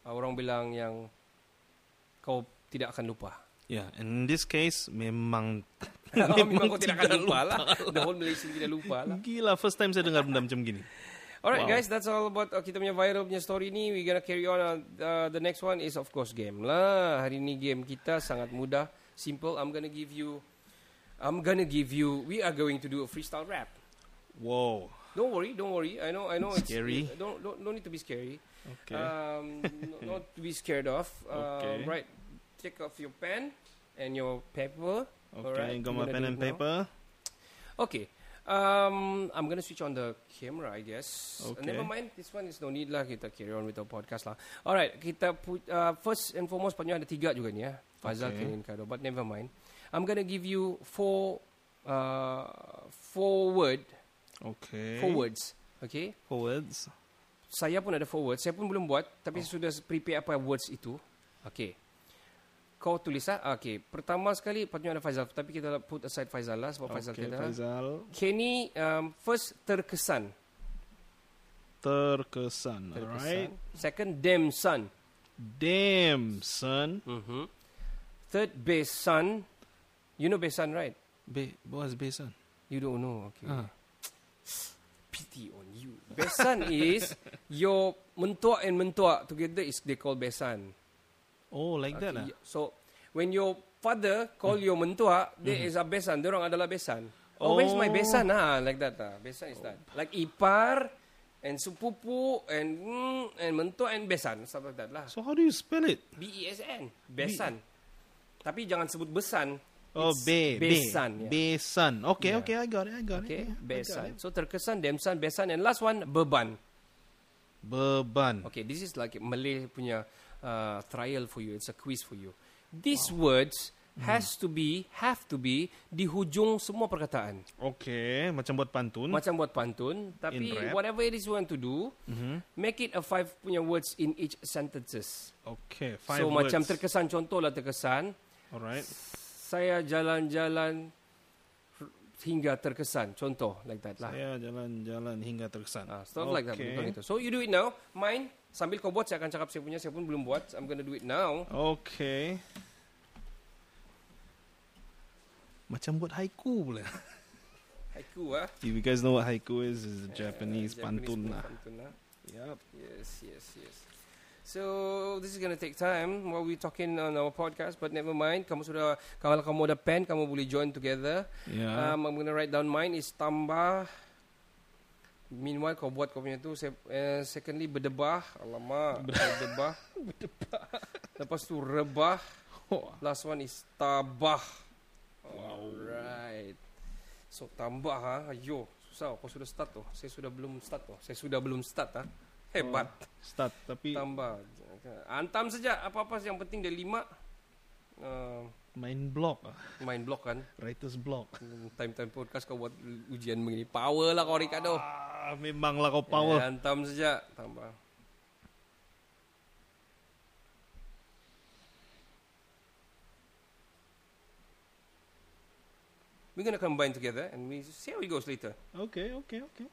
orang bilang yang kau tidak akan lupa. Yeah, and in this case memang <laughs> Memang kau tidak akan lupa lah. The whole Malaysia tidak lupa lah. gila first time saya dengar benda macam gini. Alright Wow. guys, that's all about uh, kita punya viral punya story ni. We gonna carry on. Uh, uh, the next one is of course game lah. Hari ni game kita sangat mudah, simple. I'm gonna give you, I'm gonna give you. We are going to do a freestyle rap. Wow. Don't worry, don't worry. I know, I know. Scary. It's, don't, don't, don't need to be scary. Okay. Um, <laughs> no- not to be scared of. Uh, Okay. Right. Take off your pen and your paper. okay, alright, got we're my pen and now. paper. Okay. Um, I'm gonna switch on the camera, I guess. Uh, Okay. never mind. This one is no need lah. Kita carry on with our podcast lah. Alright. Kita put uh, first and foremost. Patutnya ada tiga juga ni ya. Fazal, Okay. Kenny, Kado. But never mind. I'm gonna give you four, uh, four word, Okay. four words. Okay. Forwards. Saya pun ada four words. Saya pun belum buat, tapi saya sudah prepare apa words itu. Okay. Kau tulis lah. Okay. Pertama sekali patutnya ada Faizal, tapi kita put aside Faizal lah sebab Faizal kita. Faizal. Kenny um, first terkesan. Terkesan. terkesan. Alright. Second damn son. Damn, son. Mm-hmm. Third besan. You know besan right? Be, what's besan? You don't know. Okay. Ah. <tsk> Pity on you. Besan is your mentua and mentua together is they call besan. Oh, like that Okay, ah. So when your father call your mentua, there is a besan. Diorang adalah besan. Oh, where's my Oh. besan? Ah, like that. Ah, besan is that. Like ipar and sepupu and mm, and mentua and besan stuff like that lah. So how do you spell it? B E S N. Besan. Tapi jangan sebut besan. Oh, It's be, besan. be, yeah. besan. Okay, Yeah. okay, I got it, I got Okay, it. Yeah, got besan. it. So terkesan, demsan, besan, and last one beban. Beban. Okay, this is like Malay punya uh, trial for you. It's a quiz for you. These words has to be have to be di hujung semua perkataan. Okay, macam buat pantun. Macam buat pantun, tapi whatever it is you want to do, Mhm. make it a five punya words in each sentences. Okay, five so words. macam terkesan contoh lah terkesan. Alright. Saya jalan-jalan hingga terkesan. Contoh like that lah. Saya jalan-jalan hingga terkesan. Ah, stuff like that. Okay. Bukan itu. So you do it now. Mine sambil kau buat saya akan cakap saya punya. Saya pun belum buat. I'm gonna do it now. Okay. Macam buat haiku pula. Haiku ah. If you guys know what haiku is, it's a Uh, Japanese, pantun lah. Lah. Yep. Yes, yes, yes. So this is gonna take time while we talking on our podcast, but never mind. Kamu sudah kalau kamu ada pen, kamu boleh join together. Yeah. Um, I'm gonna write down mine is tambah. Meanwhile kau buat kau punya tu. Se- uh, secondly berdebah. Alamak. <laughs> berdebah. berdebah. Lepas tu rebah. Last one is tabah. Wow. Alright. So tambah ha. Ayo. Susah. Kau sudah start tu. Saya sudah belum start tu. Saya sudah belum start ha. Hebat. Start, tapi Tambah. Antam saja. Apa-apa yang penting dia lima. Uh, main block ah. main block kan. Writer's block. Time-time podcast kau buat ujian begini. Power lah kau Ricardo. Ah, memanglah kau Eh, power. antam saja. Tambah. We're gonna combine together and we see how it goes later. Okay, okay, okay.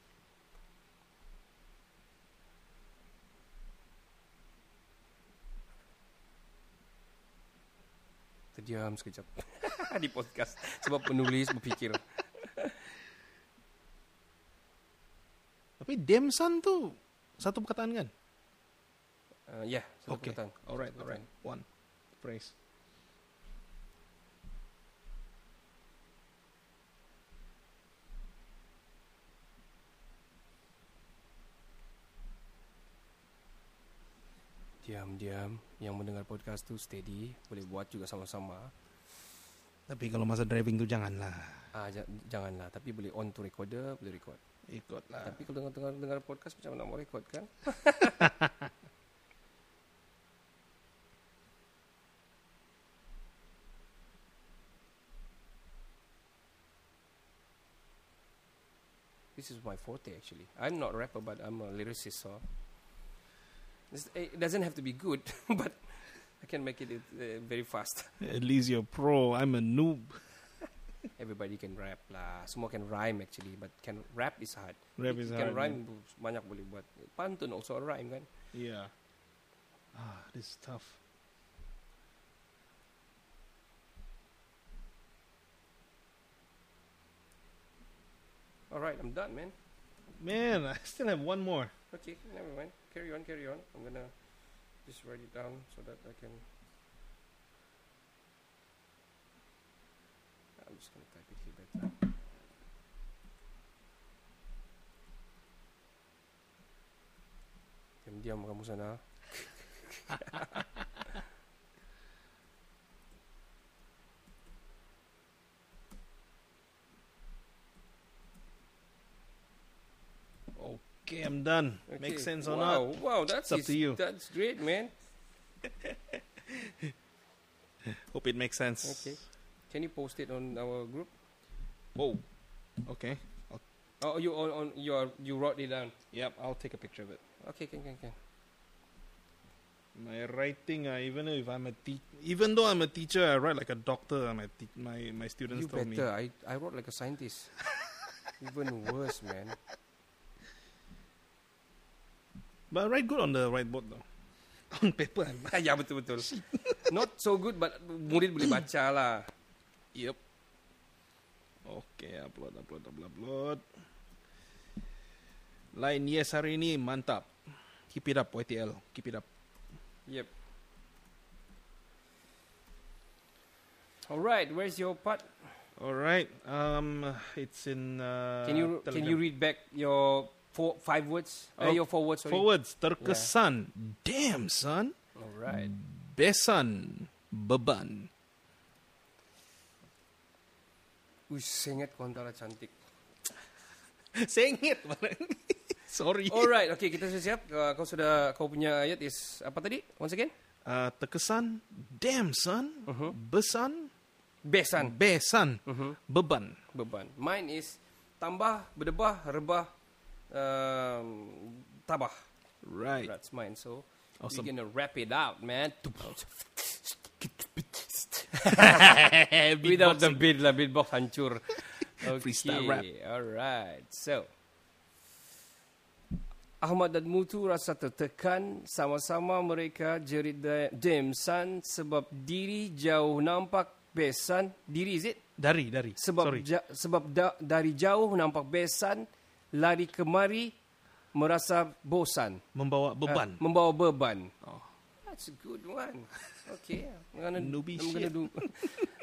Terdiam sekejap <laughs> di podcast sebab penulis berfikir. Tapi Demsan tu satu perkataan kan? Uh, ya, yeah, satu Okay. perkataan. Alright, alright. One phrase. Diam-diam yang mendengar podcast tu steady, boleh buat juga sama-sama. Tapi kalau masa driving tu janganlah. Ah ja- janganlah, tapi boleh on to recorder, boleh record. Ikutlah. Tapi kalau dengar-dengar dengar podcast macam nak mau record kan? <laughs> This is my forte actually. I'm not rapper, but I'm a lyricist. So Eh, it doesn't have to be good, <laughs> but I can make it uh, very fast. <laughs> At least you're pro. I'm a noob. <laughs> Everybody can rap lah. Semua can rhyme actually, but can rap is hard. Rap is can hard. Can rhyme yeah. banyak boleh buat. Pantun also rhyme kan? Yeah. Ah, this is tough. All right, I'm done, man. Man, I still have one more. Okay, never mind. Carry on, carry on. I'm gonna just write it down so that I can. I'm just gonna type it here better. Diam-diam kamu sana. <laughs> Okay, I'm done. Okay. Makes sense or wow, not? Wow, that's It's up to you. That's great, man. <laughs> Hope it makes sense. Okay. Can you post it on our group? Whoa. Okay. Oh, you on, on you are you wrote it down. Yep, I'll take a picture of it. Okay, can can can. My writing, uh, even if I'm a te- even though I'm a teacher, I write like a doctor. My te- my my students You told me. better. I I wrote like a scientist. <laughs> Even worse, man. But I write good on the whiteboard though. <laughs> on paper, <laughs> ya betul betul. <laughs> Not so good, but murid boleh baca lah. Yep. Okay, upload, upload, upload, upload. Line yes hari ini mantap. Keep it up, YTL. Keep it up. Yep. Alright, where's your part? All right. Um, it's in. Uh, can you can Telegram. you read back your four five words? Oh, uh, your four words. Sorry. Forwards terkesan. Damn son. Alright. Besan beban. Uish, sengit kau antara cantik. <laughs> Sengit barang. <laughs> Sorry. Alright, okay kita sudah siap. Uh, kau sudah kau punya ayat is apa tadi? Once again. Uh, terkesan. Damn son. Uh-huh. Besan. Besan. Besan. Uh-huh. Beban. Beban. Mine is tambah, berdebah, rebah, um, tabah. Right. That's mine. So Awesome. we're gonna wrap it out, man. <laughs> Without the beat lah, beatbox hancur. Okay. Freestyle rap. Alright. So Ahmad dan Mutu rasa tertekan sama-sama mereka jerit demsan sebab diri jauh nampak besan. Diri is it? Dari, dari. Sebab Sorry. ja, sebab da, dari jauh nampak besan, lari kemari merasa bosan. Membawa beban. Uh, membawa beban. Oh. That's a good one. Okay, I'm gonna, Newbie I'm gonna shit. do.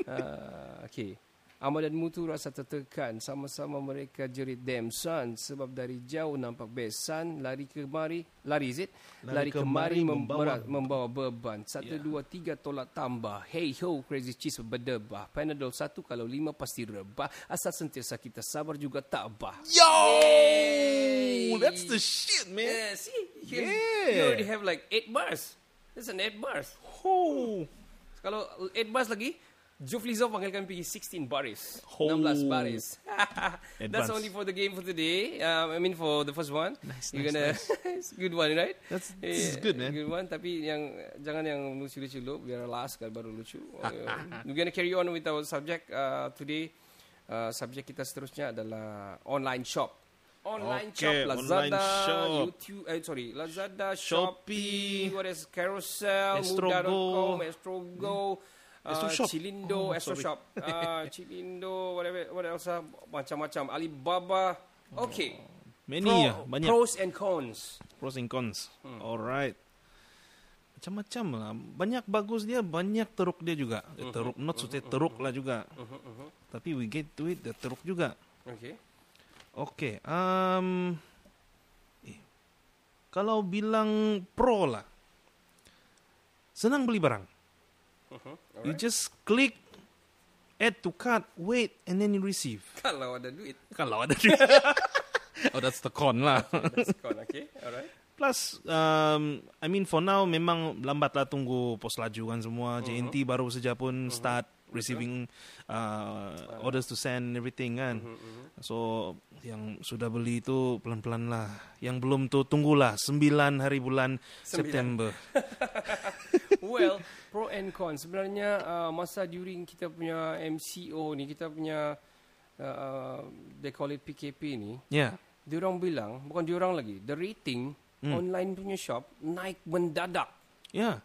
uh, <laughs> okay. Ahmad dan Mutu rasa tertekan. Sama-sama mereka jerit demsan sebab dari jauh nampak besan. Lari kemari. Lari is it? Lari Lari, kemari kemari, mem- membawa- membawa beban. Satu, Yeah. dua, tiga tolak tambah. Hey ho, crazy cheese berdebah. Panadol satu kalau lima pasti rebah. Asal sentiasa kita sabar juga tabah. Yo! Yay! That's the shit, man. Yeah, see? You, Yeah. you already have like 8 bars. That's an 8 bars. Oh. Kalau 8 bars lagi, Juflizov panggilkan pergi 16 baris. Oh. 16 baris. <laughs> That's only for the game for today. Um, I mean for the first one. Nice, You're nice, gonna <laughs> it's good one, right? That's this is Yeah, good, man. Good one, tapi yang jangan yang lucu-lucu dulu, biar last kan baru lucu. <laughs> Uh, We're gonna carry on with our subject uh, today. Uh, subjek kita seterusnya adalah online shop. Online Okay, shop, online Lazada, shop. YouTube, eh, sorry, Lazada, Shopee, Shopee, what is Carousel, Astrogo. Muda.com, Astrogo, uh, Astro Shop. Chilindo, Oh, Astro sorry. Shop, uh, <laughs> Chilindo, whatever, what else, ah, macam-macam, Alibaba. Okay. Many Pro- ya, banyak. Pros and cons. Pros and cons. Hmm. Alright. Macam-macam lah. Banyak bagus dia, banyak teruk dia juga. Hmm. Teruk, not such teruk lah juga. Tapi we get to it, the teruk juga. Okay. Okay. Um, eh, kalau bilang pro lah, senang beli barang. Uh-huh. You just click, add to cart, wait, and then you receive. Kalau ada duit. Kalau ada duit. <laughs> oh, that's the con lah. <laughs> That's con, okay. Alright. Plus, um, I mean for now memang lambat lah tunggu pos laju kan semua. Uh-huh. JNT baru saja pun start receiving uh, orders to send everything kan. Uh-huh, So yang sudah beli itu pelan-pelan lah. Yang belum tuh tunggulah 9 hari bulan Sembilan. September. <laughs> well, pro and con. Sebenarnya uh, masa during kita punya MCO ni, kita punya uh, they call it PKP ni, Ya. diorang bilang, bukan diorang lagi, the rating Hmm. online punya shop naik mendadak. Ya.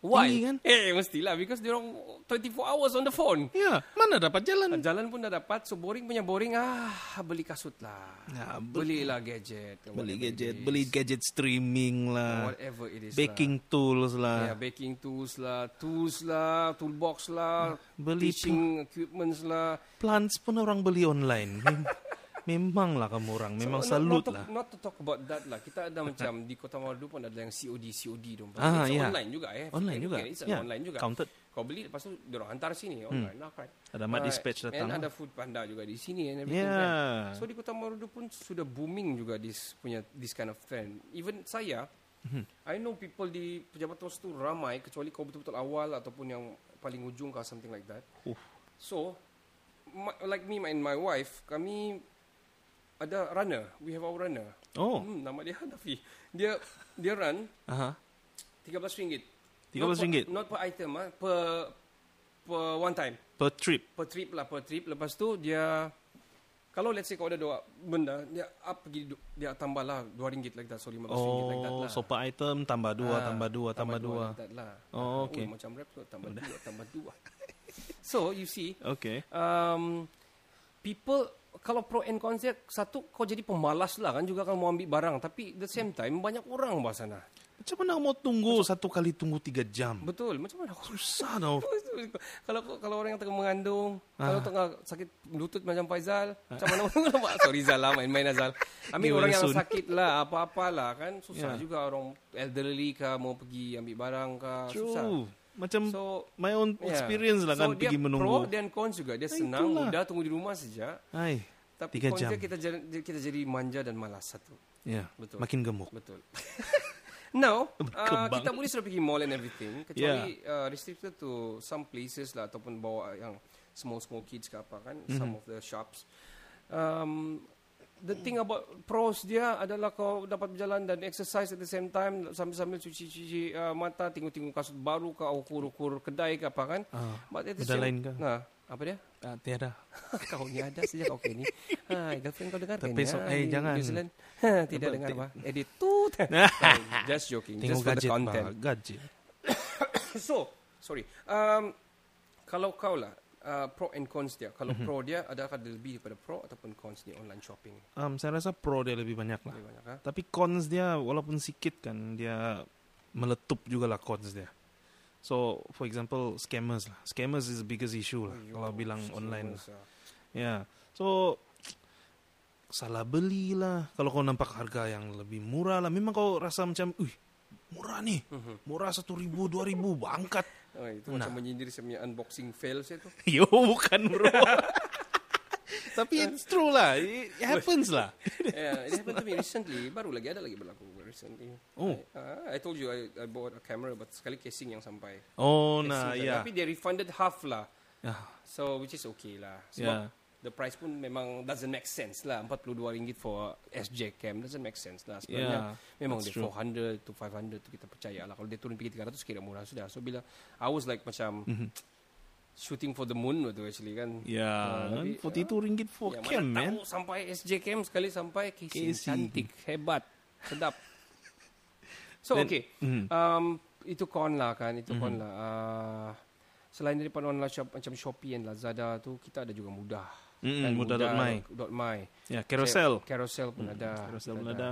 Why? Tinggi kan? Eh, mestilah because dia orang 24 hours on the phone. Ya, mana dapat jalan? Jalan pun dah dapat, so boring punya boring. Ah, beli kasut lah. Ya, Belilah gadget. Beli whatever gadget, it is. beli gadget streaming lah, Whatever it is baking tools lah. Yeah, lah, baking tools lah, tools lah, toolbox lah, Beli teaching equipments lah. plants pun orang beli online. <laughs> Mem- memang lah kamu orang, memang So, salut not, not lah. To, not to talk about that lah. Kita ada <laughs> macam di Kota Marudu pun ada yang COD, COD. Ah, It's ya. online juga eh. Online juga. It's Ya, online juga. Counted. Kau beli lepas tu orang hantar sini online lah kan. Ada mat dispatch datang. And ada food panda juga di sini and everything Ya. kan. So di Kota Marudu pun sudah booming juga this punya this kind of trend. Even saya, Mhm. I know people di pejabat tos tu ramai kecuali kau betul-betul awal ataupun yang paling ujung kah something like that. Uff. So my, like me and my wife, kami ada runner. We have our runner. Oh, Hmm, nama dia Hanafi. Dia dia run aha. RM13. RM13? Not per, not per item ah, per per one time. Per trip. Per trip lah, per trip. Lepas tu dia kalau let's say kau ada dua benda, dia up pergi dia tambah lah RM2 like that. So RM15 like that Oh, lah. so per item tambah dua, Ah, tambah dua, tambah dua. like that lah. Oh, Ah, okay. ui, macam rap tu tambah <laughs> dua, tambah dua. so you see, Okay. um, people kalau pro and cons dia satu kau jadi pemalas lah kan juga kalau mau ambil barang tapi the same time banyak orang bawah sana. Macam mana mau tunggu satu kali tunggu tiga jam? Betul. Macam mana Susah tau. <laughs> kalau kalau orang yang tengah mengandung, Ah. kalau tengah sakit lutut macam Faizal, macam mana nak Sorry Zal lah, main-main Azal. <laughs> Ambil Gimana orang yang sakit lah, apa-apalah kan. Susah Ya. juga orang elderly kah mau pergi ambil barang kah. Susah. Macam So, my own yeah. experience lah kan so, dia pergi pro menunggu. dan cons juga. Dia Ah, senang, itulah. mudah tunggu di rumah saja. Hai, Tapi Tiga jam. kita jadi, kita jadi manja dan malas satu. ya, Betul. makin gemuk. Betul. <laughs> Now, <laughs> uh, kita boleh sudah pergi mall and everything. Kecuali uh, restricted to some places lah ataupun bawa yang small small kids ke apa kan, Mhm. some of the shops. Um, the thing about pros dia adalah kau dapat berjalan dan exercise at the same time sambil-sambil cuci-cuci uh, mata, tengok-tengok kasut baru ke ukur-ukur kedai ke apa kan. Ah, But at the same, lain ke? Nah, apa dia? ah, tiada. <laughs> kau ni ada sejak kau ni. Hai, girlfriend kau dengar Tapi so- eh, di jangan. New Zealand. Ha, <laughs> tidak Apa, dengar apa. Edit tut. <laughs> just joking. Tengok just for the content. pak, gadget. <coughs> so, sorry. Um, kalau kau lah, uh, pro and cons dia. Kalau Mhm. pro dia, adakah dia lebih daripada pro ataupun cons di online shopping? Um, saya rasa pro dia lebih banyak lah. Lebih banyak ha? Tapi cons dia walaupun sikit kan dia meletup juga lah cons dia. So for example scammers lah. Scammers is the biggest issue lah Ayuh, kalau bilang online. ah. Ya. Yeah. So salah beli lah. Kalau kau nampak harga yang lebih murah lah, memang kau rasa macam, "Uih, murah nih. Mhm. Murah satu ribu, dua ribu, bangkat." Oh, itu Nah. macam menyindir saya punya unboxing fail saya tu. <laughs> Yo, bukan bro. <laughs> Tapi it's true lah. It happens lah. <laughs> yeah, it happened to me recently. Baru lagi ada lagi berlaku recently. Oh. I, uh, I told you I, I bought a camera, but sekali casing yang sampai. Oh, Casing nah, ya. Tapi they refunded half lah. Ya. So which is okay lah. Sebab Yeah. The price pun memang doesn't make sense lah. RM42 for SJ cam doesn't make sense lah. Sebenarnya Yeah, memang dia true. 400 to 500 tu kita percaya lah. Kalau dia turun pergi 300 kira murah sudah. So bila I was like macam Mhm. shooting for the moon tu actually kan. Ya, Ah, kan tapi, 42 ringgit for Ya, cam, man. tahu sampai SJ cam sekali sampai casing. Cantik, hebat, sedap. <laughs> So Then- okay. Mhm. Um, itu con lah kan, itu con Mhm. lah. Uh, selain daripada online shop macam Shopee and Lazada tu, kita ada juga mudah. Mm-mm, Kan, mudah.my. dot my. Ya, carousel. Carousel pun Mm, ada. Carousel pun ada.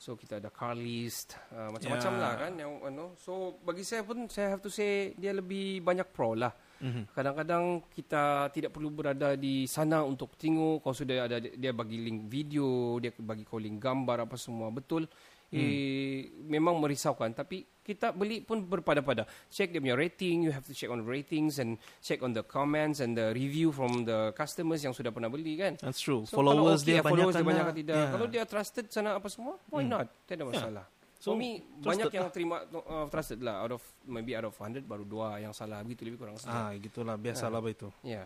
So kita ada car list, uh, macam-macam Ya. lah kan yang ano. So bagi saya pun saya have to say dia lebih banyak pro lah. Mhm. Kadang-kadang kita tidak perlu berada di sana untuk tengok kalau sudah ada dia bagi link video, dia bagi kau link gambar apa semua. Betul. Eh, memang merisaukan tapi kita beli pun berpada-pada. Check dia punya rating, you have to check on ratings and check on the comments and the review from the customers yang sudah pernah beli kan. That's true. So, followers okay, dia banyak followers kan dia banyak lah. tidak. Ya. Kalau dia trusted sana apa semua, why Hmm. not? Tidak ada masalah. So, So, me trusted banyak yang lah. terima uh, trusted lah out of maybe out of 100 baru dua yang salah begitu lebih kurang. Ah, gitulah biasalah Ah. itu. Yeah.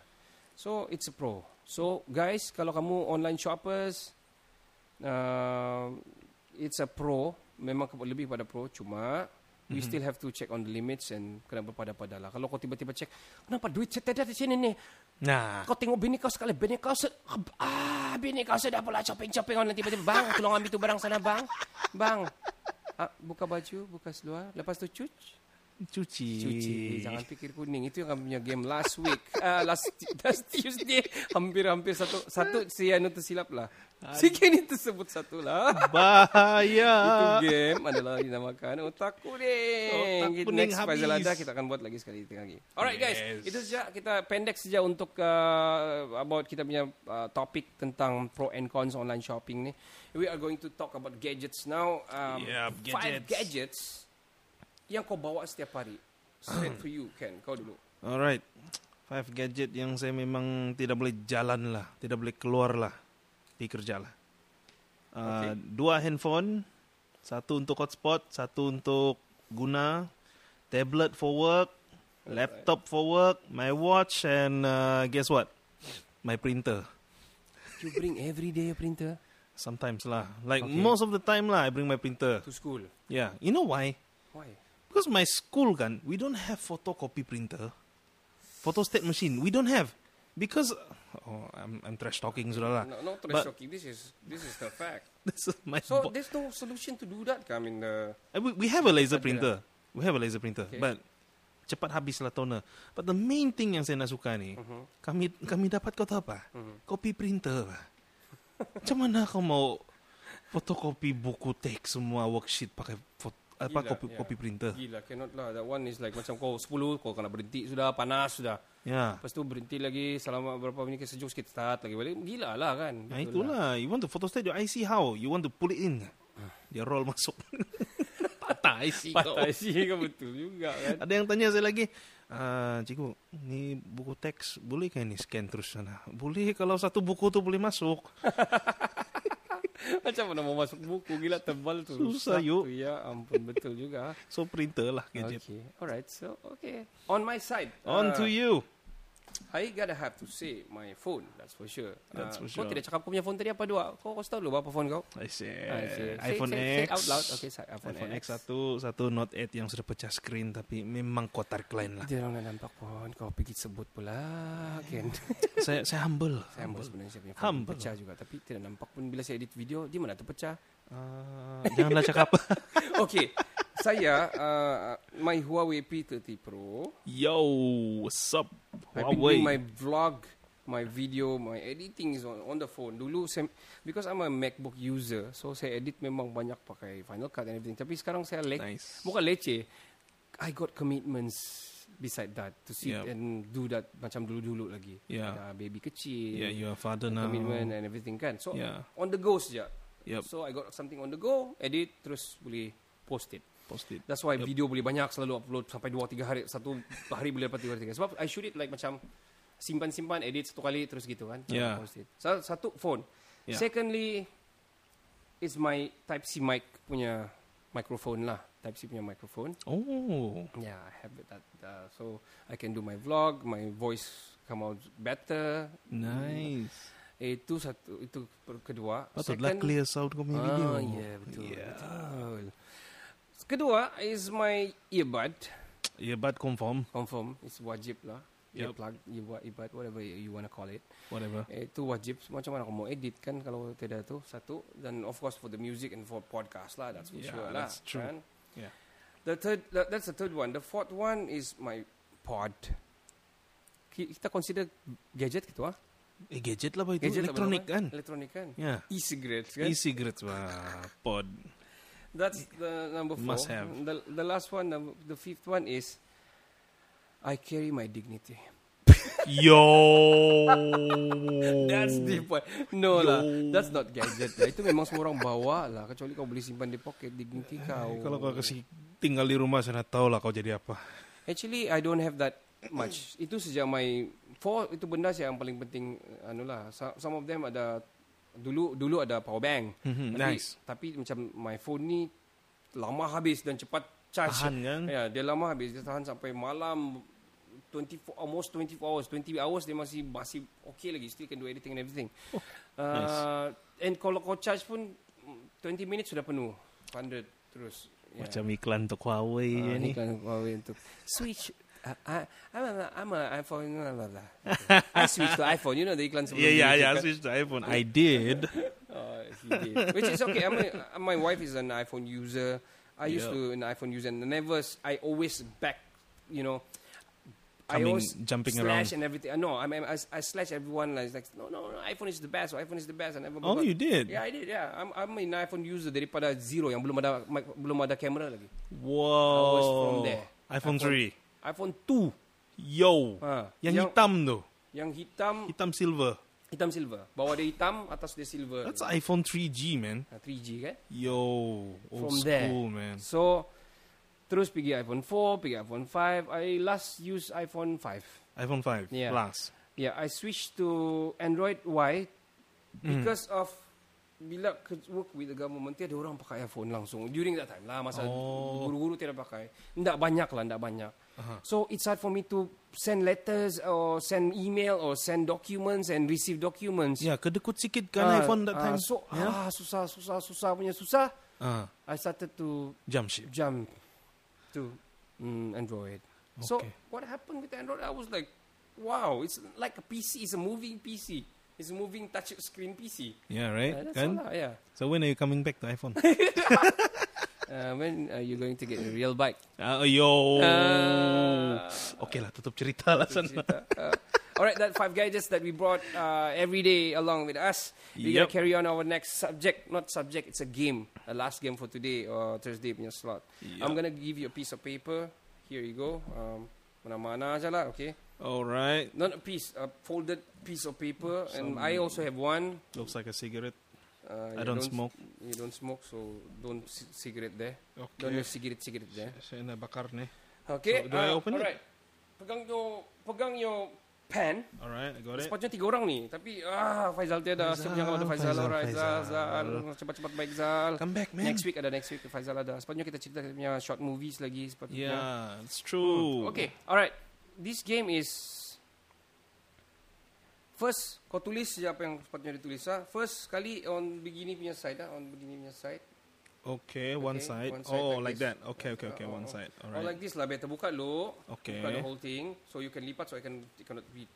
So it's a pro. So guys, kalau kamu online shoppers, uh, it's a pro. Memang lebih pada pro. Cuma we Mhm. still have to check on the limits and kena berpada-pada lah. Kalau kau tiba-tiba check, kenapa duit saya tidak di sini nih? Nah, Kau tengok bini kau sekali, bini kau se ah bini kau sudah pula shopping-shopping online tiba-tiba bang, tolong ambil tu barang sana bang, bang. Ah, buka baju, buka seluar, lepas tu cuci. Cuci. Cuci. Jangan fikir kuning. Itu yang kami punya game last week. Ah last, <laughs> last Tuesday. Hampir-hampir satu. Satu si Anu tersilap lah. Si Kenny tersebut satu lah. Bahaya. <laughs> Itu game adalah dinamakan Otak Kuning. Otak Kita Kuning Next habis. Faizal Ada kita akan buat lagi sekali lagi. Alright guys, Yes. itu saja kita pendek saja untuk uh, about kita punya uh, topik tentang pro and cons online shopping ni. We are going to talk about gadgets now. Um, Yep, Five gadgets. gadgets yang kau bawa setiap hari. Straight <clears throat> to you, Ken. Kau dulu. Alright. Five gadget yang saya memang tidak boleh jalan lah, tidak boleh keluar lah, pergi kerja lah. Uh, Dua handphone, satu untuk hotspot, satu untuk guna, tablet for work, laptop for work, my watch, and uh, guess what? My printer. You bring every day a printer Sometimes lah, like Okay. most of the time lah, I bring my printer. to school. Yeah, you know why? Why? Because my school kan, we don't have photocopy printer, photostat machine. We don't have because oh, I'm I'm trash talking sudah lah. No, no trash But- talking. This is this is the fact. <laughs> This is my So bo- there's no solution to do that. I mean, uh, Uh, we, we have a laser printer. We have a laser printer, Okay. but cepat habis lah toner. But the main thing yang saya nak suka ni, Mhm. kami kami dapat kau tahu apa? Mhm. Copy printer. Macam mana kau mau fotokopi buku teks semua worksheet pakai fot, apa Gila, copy yeah. copy printer? Gila, cannot lah. That one is like macam kau 10, kau kena berhenti sudah, panas sudah. Ya. Lepas tu berhenti lagi selama berapa minit ke sejuk sikit start lagi balik. Gila lah kan. Nah Betul itulah. lah. You want to photostat your IC how? You want to pull it in. Dia roll masuk. <laughs> Patah IC kau. Patah sih kau betul juga kan. Ada yang tanya saya lagi, ah, cikgu, ni buku teks boleh kan ni scan terus sana? Boleh kalau satu buku tu boleh masuk. <laughs> <laughs> macam mana mau masuk buku gila tebal tu. Susah, yuk. Ya ampun betul juga. <laughs> So printer lah gadget. Okay. Alright. So okay. On my side. On uh, to you. I gotta have to say my phone. That's for sure. That's for Kau sure. tidak cakap kau punya phone tadi apa dua? Kau kau tahu dulu apa phone kau? I say, I say. Say- iPhone say- X. say out loud. Okay, say iPhone iPhone X X. satu, satu Note 8 yang sudah pecah screen tapi memang kotar klein lah. Dia orang nampak pun kau pergi sebut pula Ken. <laughs> saya saya humble. Saya humble sebenarnya saya punya phone Humble. pecah juga tapi tidak nampak pun bila saya edit video dia mana terpecah. Ah, janganlah cakap. <laughs> Okay, saya uh, my Huawei P30 Pro. Yo, what's up? I've been Huawei. doing my vlog, my video, my editing is on, on the phone. Dulu saya, because I'm a MacBook user, so saya edit memang banyak pakai Final Cut and everything. Tapi sekarang saya le- Nice. bukan leceh. I got commitments beside that to sit Yeah. and do that macam dulu-dulu lagi. Yeah. Ada baby kecil. Yeah, you're a father now. commitment and everything kan. So Yeah. on the go saja. Yep. So I got something on the go, edit terus boleh post it. Post it. That's why Yep. video boleh banyak selalu upload sampai 2 3 hari satu hari boleh dapat 3 3. Sebab I shoot it like macam simpan-simpan edit satu kali terus gitu kan. Yeah. Post it. So, satu phone. Yeah. Secondly is my type C mic punya microphone lah. Type C punya microphone. Oh, Yeah, I have that. Uh, so I can do my vlog, my voice come out better. nice. Itu satu itu kedua. Patutlah clear sound kau punya video. Ah, yeah, betul. Yeah. betul. Kedua is my earbud. Earbud confirm. Confirm, it's wajib lah. Yup. Earplug, earbud, earbud, whatever you want to call it. Whatever. Eh, Itu wajib. Macam mana kau mau edit kan kalau tidak tu satu. Dan of course for the music and for podcast lah. That's for Yeah, sure lah. that's true. Kan? Yeah. The third, that, that's the third one. The fourth one is my pod. Ki- Kita consider gadget gitu ah. Eh, gadget lah apa itu? Gadget Elektronik apa nama? kan? Elektronik kan. Ya. E-cigarettes kan. E-cigarettes wah, pod. That's the number four. Must have. The, the last one, the, the fifth one is I carry my dignity. <laughs> Yo. That's the point. No Yo. lah, that's not gadget lah. Itu memang semua orang bawa lah. Kecuali kau boleh simpan di pocket dignity kau. Kalau kau kasih tinggal di rumah saya tahu lah kau jadi apa. Actually, I don't have that much. itu sejak my four itu benda sih yang paling penting. Anu lah, So- some of them ada dulu dulu ada power bank. Mhm, Tapi, nice. Tapi macam my phone ni lama habis dan cepat charge. Tahan kan? Ya, dia lama habis. Dia tahan sampai malam 24 almost 24 hours. 20 hours dia masih masih okay lagi. Still can do editing and everything. Oh, uh, And kalau kau charge pun mm, 20 minutes sudah penuh. 100 terus. Ya. Macam iklan untuk Huawei Ah, ni. iklan Huawei untuk switch. Uh, I, I'm a, I'm a iPhone. blah, blah, blah. <laughs> I switch to iPhone. You know the iklan sebelum Yeah, yeah, dia yeah. kan? Switch to iPhone. I did. <laughs> Uh, he <laughs> did. Which is okay. I'm a, my wife is an iPhone user. I used Yep. to an iPhone user and never. s- I always back. You know. I Coming- always jumping slash around. and everything. Uh, no, I mean I, I slash everyone. Like, like no, no, no, iPhone is the best. Or iPhone is the best. I never. Oh, you did? Yeah, I did. Yeah, I'm I'm an iPhone user daripada zero yang belum ada mic- belum ada kamera lagi. Wow. was from there. iPhone iPhone- 3. iPhone 2. Yo. Ha. Yang, yang, hitam tu. yang hitam Hitam silver. hitam silver. Bawah dia hitam, atas dia silver. That's iPhone 3G, man. Ha, 3G kan? Yo. Old From there. school, man. So terus pergi iPhone 4, pergi iPhone 5. I last use iPhone 5. iPhone 5 Yeah. Plus. Yeah, I switched to Android. Why? Hmm. Because of bila work with the government, tiada orang pakai iPhone langsung. During that time lah, masa Oh. guru-guru tiada pakai. Tidak banyak lah, tidak banyak. Aha. So it's hard for me to send letters or send email or send documents and receive documents. Ya, kedekut sikit kan Ah, iPhone that ah, time. so yeah. ah susah susah susah punya susah. Ah, I started to jump ship. jump to mm, Android. So what happened with Android? I was like, wow, it's like a PC. It's a moving PC. It's a moving touch screen PC. Yeah, right? Uh, that's kan? all lah, yeah. So when are you coming back to iPhone? <laughs> Uh, when are you going to get a real bike? Ah, yo. Uh, okay lah, tutup cerita lah sana. cerita. Uh, all right, that five gadgets that we brought uh, every day along with us. We're Yep. gonna carry on our next subject. Not subject, it's a game. A last game for today or Thursday punya slot. I'm gonna give you a piece of paper. Here you go. Um, mana-mana aja lah, okay? Alright. Not a piece, a folded piece of paper. and I also have one. Looks like a cigarette. Uh, I you don't smoke. You don't smoke, so don't c- cigarette there. Don't Okay. have cigarette cigarette there. Saya nak bakar ni. Okay. So, do I uh, open it? alright. Pegang your pegang your pen. Alright, I got it. Sepatutnya tiga orang ni, tapi ah Faizal tiada. Sepatutnya ada Faizal, Faizal, alright. Zal, Faizal. Zal, cepat-cepat baik Zal. Come back, man. Next week ada next week Faizal ada. Sepatutnya kita cerita punya short movies lagi sepatutnya. Yeah, it's true. Okay, alright. This game is First, kau tulis je apa yang sepatutnya ditulis ha. First kali on begini punya side ah, on begini punya side. Okay, one Okay, side. one side oh, like like that. Okay, okay, okay, Uh, one oh, side. Or Alright. like this lah, better buka dulu. Okay. Buka the whole thing, so you can lipat so I can cannot read.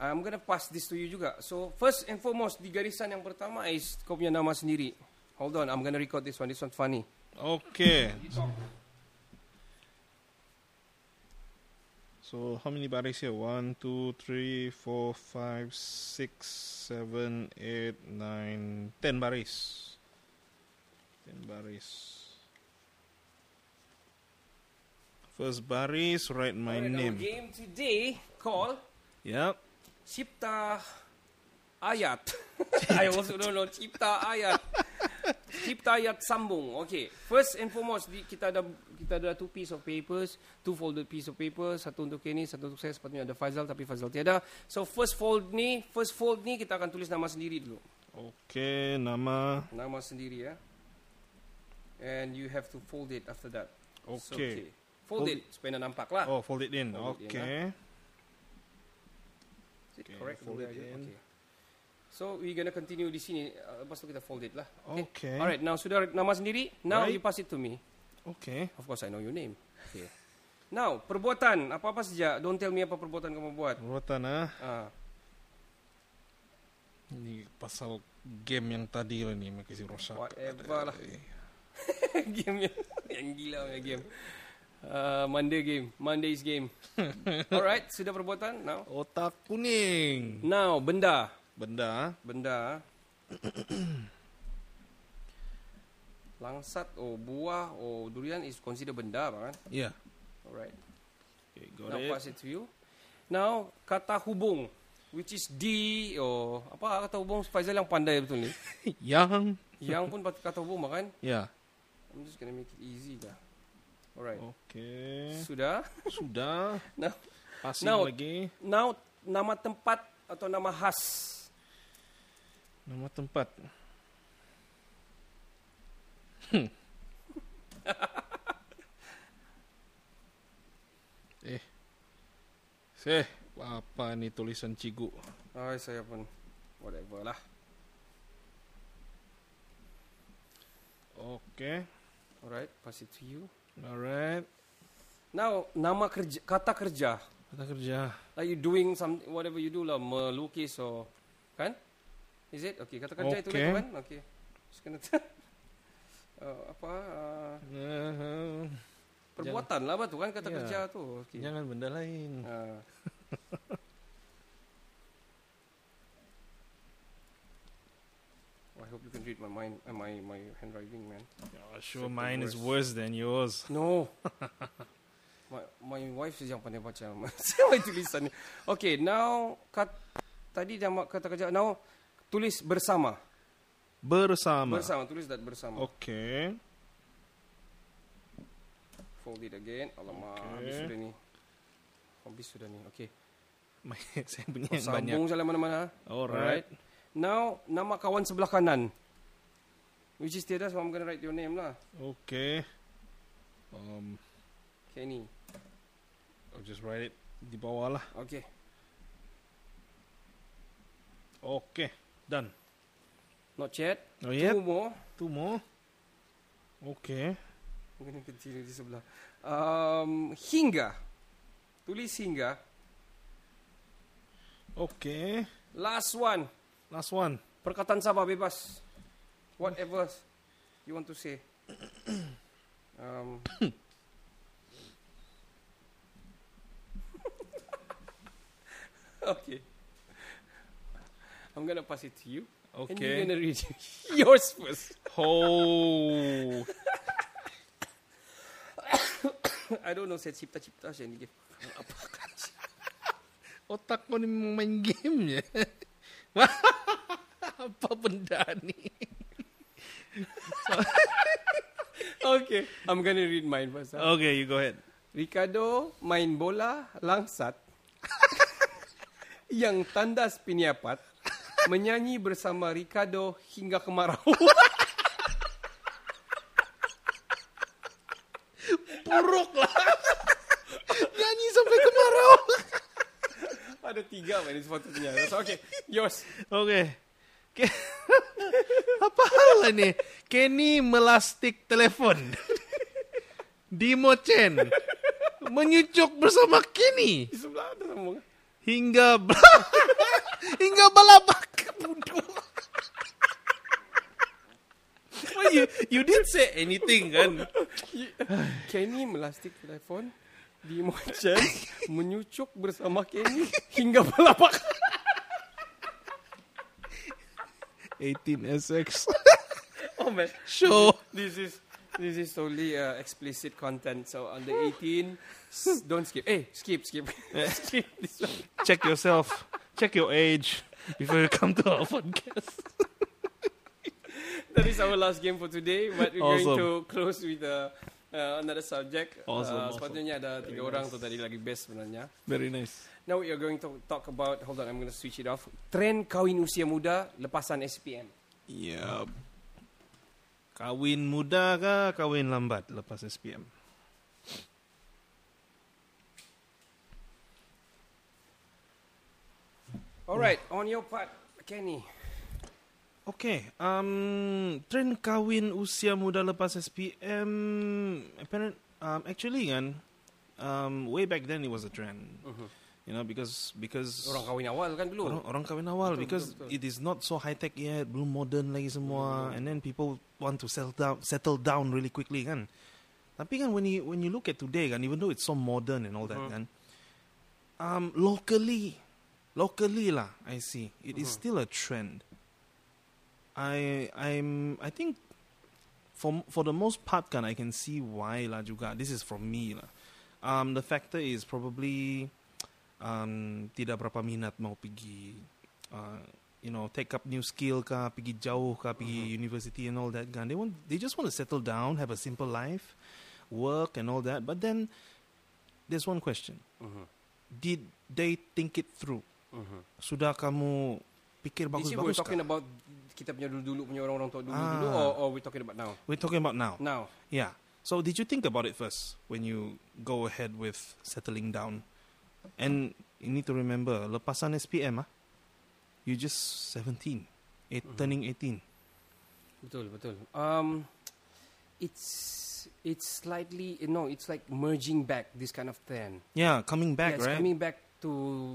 I'm gonna pass this to you juga. So first and foremost di garisan yang pertama is kau punya nama sendiri. Hold on, I'm gonna record this one. This one's funny. Okay. You talk. So how many baris here? One, two, three, four, five, six, seven, eight, nine, ten baris. Ten baris. First baris, write my Alright, Our name. game today called Yep. Cipta Ayat. <laughs> <laughs> I also don't know Cipta Ayat. Cipta Ayat sambung. Okay. First and foremost di, kita ada kita ada two piece of papers, two folded piece of paper, satu untuk Kenny, satu untuk saya. Sepatutnya ada Faizal tapi Faizal tiada. So first fold ni, first fold ni kita akan tulis nama sendiri dulu. Okay, nama. Nama sendiri ya. And you have to fold it after that. So, Okay. Fold, Fold it supaya nampak lah. Oh, fold it in. Fold it in, okay. Is it Okay, correct? fold Fold it in. Okay. So we're gonna continue di sini. Uh, lepas tu kita fold it lah. Okay. Alright, now sudah nama sendiri. Now Right. you pass it to me. Okay. Of course I know your name. Okay. Now perbuatan apa apa saja. Don't tell me apa perbuatan kamu buat. Perbuatan ah. Ah, Ini pasal game yang tadi lah ni makasih rosak. whatever lah. <laughs> game yang, yang gila punya game. Uh, Monday game, Monday's game. <laughs> Alright, sudah perbuatan. Now, Otak kuning. now benda, Benda. benda. <coughs> Langsat or buah or durian is considered benda, kan? Yeah. Alright. Okay, got Now it. pass it to you. Now kata hubung which is D or apa kata hubung Faizal yang pandai betul ni. <laughs> Yang. yang pun kata hubung kan. Ya. I'm just gonna make it easy dah. Alright. Okay. Sudah. <laughs> Sudah. Now, Passing Now- lagi. now nama tempat atau nama khas. Nama tempat. Hmm. <laughs> eh. Seh, apa ni tulisan cigu? Ay, saya pun whatever lah. Okay. Alright, pass it to you. Alright. Now, nama kerja, kata kerja. Kita kerja. Are you doing some whatever you do lah, melukis or kan? Is it? Okay, kata kerja itu Okay. lah tu kan? Okay. Just gonna <laughs> uh, apa uh, Uh, perbuatan lah apa tu kan kata Ya. kerja tu. Okay. jangan benda lain. Uh, <laughs> I hope you can read my mind, uh, my my handwriting, man. Oh, sure, Second mine is worst. worse than yours. No. <laughs> my my wife saja yang pandai baca my tulisan ni. Okay, now kat, tadi dah kata kerja. Now tulis bersama. Bersama. Bersama tulis that bersama. Okay. Fold it again. Alamak, Okay. habis sudah ni. Habis sudah ni. Okay. <laughs> Saya punya Oh, yang banyak. sambung jalan mana-mana. Alright. Now, nama kawan sebelah kanan. Which is Tiada, so I'm gonna write your name lah. Okay. Um, Kenny. I'll just write it di bawah lah. Okay. Okay. Done. Not yet. Oh, yet. Two more. Two more. Okay. Gonna continue di sebelah. Um, hingga. Tulis hingga. Okay. Last one. Last one. Perkataan Sabah bebas. Whatever you want to say. <coughs> um, <coughs> okay. I'm gonna pass it to you. And you're Okay. gonna read <laughs> yours first. Oh. <coughs> I don't know, saya cipta-cipta saya ni. <laughs> Otak ko ni main game ya. <laughs> Apa benda ni? Okay, I'm gonna read mine first. ah. Okay, you go ahead. Ricardo main bola langsat yang tandas piniapat menyanyi bersama Ricardo hingga kemarau. Buruk lah. Nyanyi sampai kemarau. Ada tiga man sepatutnya. So, okay, yours. Okay. Ke- <laughs> Apa hal lah ni? Kenny melastik telefon. Dimo Chen menyucuk bersama Kenny Di sebelah ada sambung. hingga bel- hingga <laughs> anything kan? <laughs> Kenny melastik telefon di Mochen <laughs> menyucuk bersama Kenny hingga balapak. 18SX. <laughs> Oh man, Show. this is this is totally uh, explicit content. So under 18, s- don't skip. Hey, skip, skip, skip this one. Check yourself. Check your age before you come to our podcast. That is our last game for today. But we're going Awesome. to close with uh, uh, another subject. Awesome, uh, awesome. Sepatutnya ada tiga orang tu tadi lagi best sebenarnya. Very nice. Now we are going to talk about. Hold on, I'm going to switch it off. Trend kawin usia muda lepasan SPM. Yup. Kawin muda kah kawin lambat lepas SPM? Alright, on your part, Kenny. Okay, um, trend kawin usia muda lepas SPM, apparent, um, actually kan, um, way back then it was a trend, you know, because because Orang kawin awal kan dulu. orang, orang kawin awal Betul, because betul, betul. it is not so high tech yet, belum modern lagi semua, and then people want to settle down, settle down really quickly kan. Tapi kan when you when you look at today kan, even though it's so modern and all that Mhm. kan, um, locally, locally lah, I see it is Mhm. still a trend. I I'm I think for for the most part kan I can see why lah juga. This is from me lah. Um, the factor is probably um, tidak berapa minat mau pergi uh, you know take up new skill kah pergi jauh kah pergi university and all that kan. They want they just want to settle down have a simple life work and all that. But then there's one question. Mhm, did they think it through? Mhm. sudah kamu pikir is we're talking about kita punya dulu-dulu punya orang-orang tua dulu-dulu Ah. or, or we're talking about now? we're talking about now Now. yeah so did you think about it first when you go ahead with settling down and you need to remember lepasan SPM ah you just 17 eight, Mhm. turning 18 Betul, betul. Um, it's it's slightly no, it's like merging back this kind of trend. yeah coming back yeah, right coming back to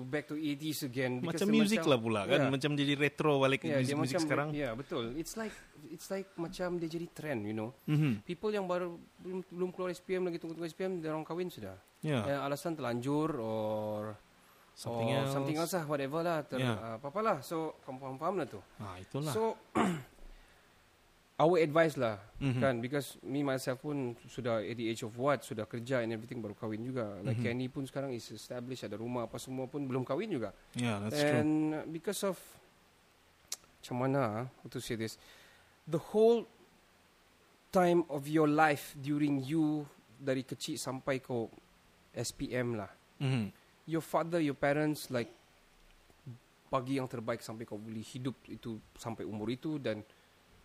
back to 80s again Macam music lah pula kan. Yeah. Macam jadi retro balik Yeah, dia musik-musik macam sekarang. Ya, yeah, betul. It's like it's like macam dia jadi trend, you know. Mhm. People yang baru belum belum keluar SPM lagi tunggu-tunggu SPM dia orang kahwin sudah. Yeah. Yeah. alasan terlanjur or Something or else. something else lah, whatever lah. Ter, Yeah. uh, apa-apa lah. So, kamu faham-faham lah tu. Ah, itulah. So, <clears throat> <coughs> our advice lah Mhm. kan because me myself pun sudah at the age of what sudah kerja and everything baru kahwin juga like Mhm. Kenny pun sekarang is established ada rumah apa semua pun belum kahwin juga yeah, that's true. and because of macam mana ah, how to say this the whole time of your life during you dari kecil sampai kau SPM lah Mhm. your father your parents like bagi yang terbaik sampai kau boleh hidup itu sampai umur itu dan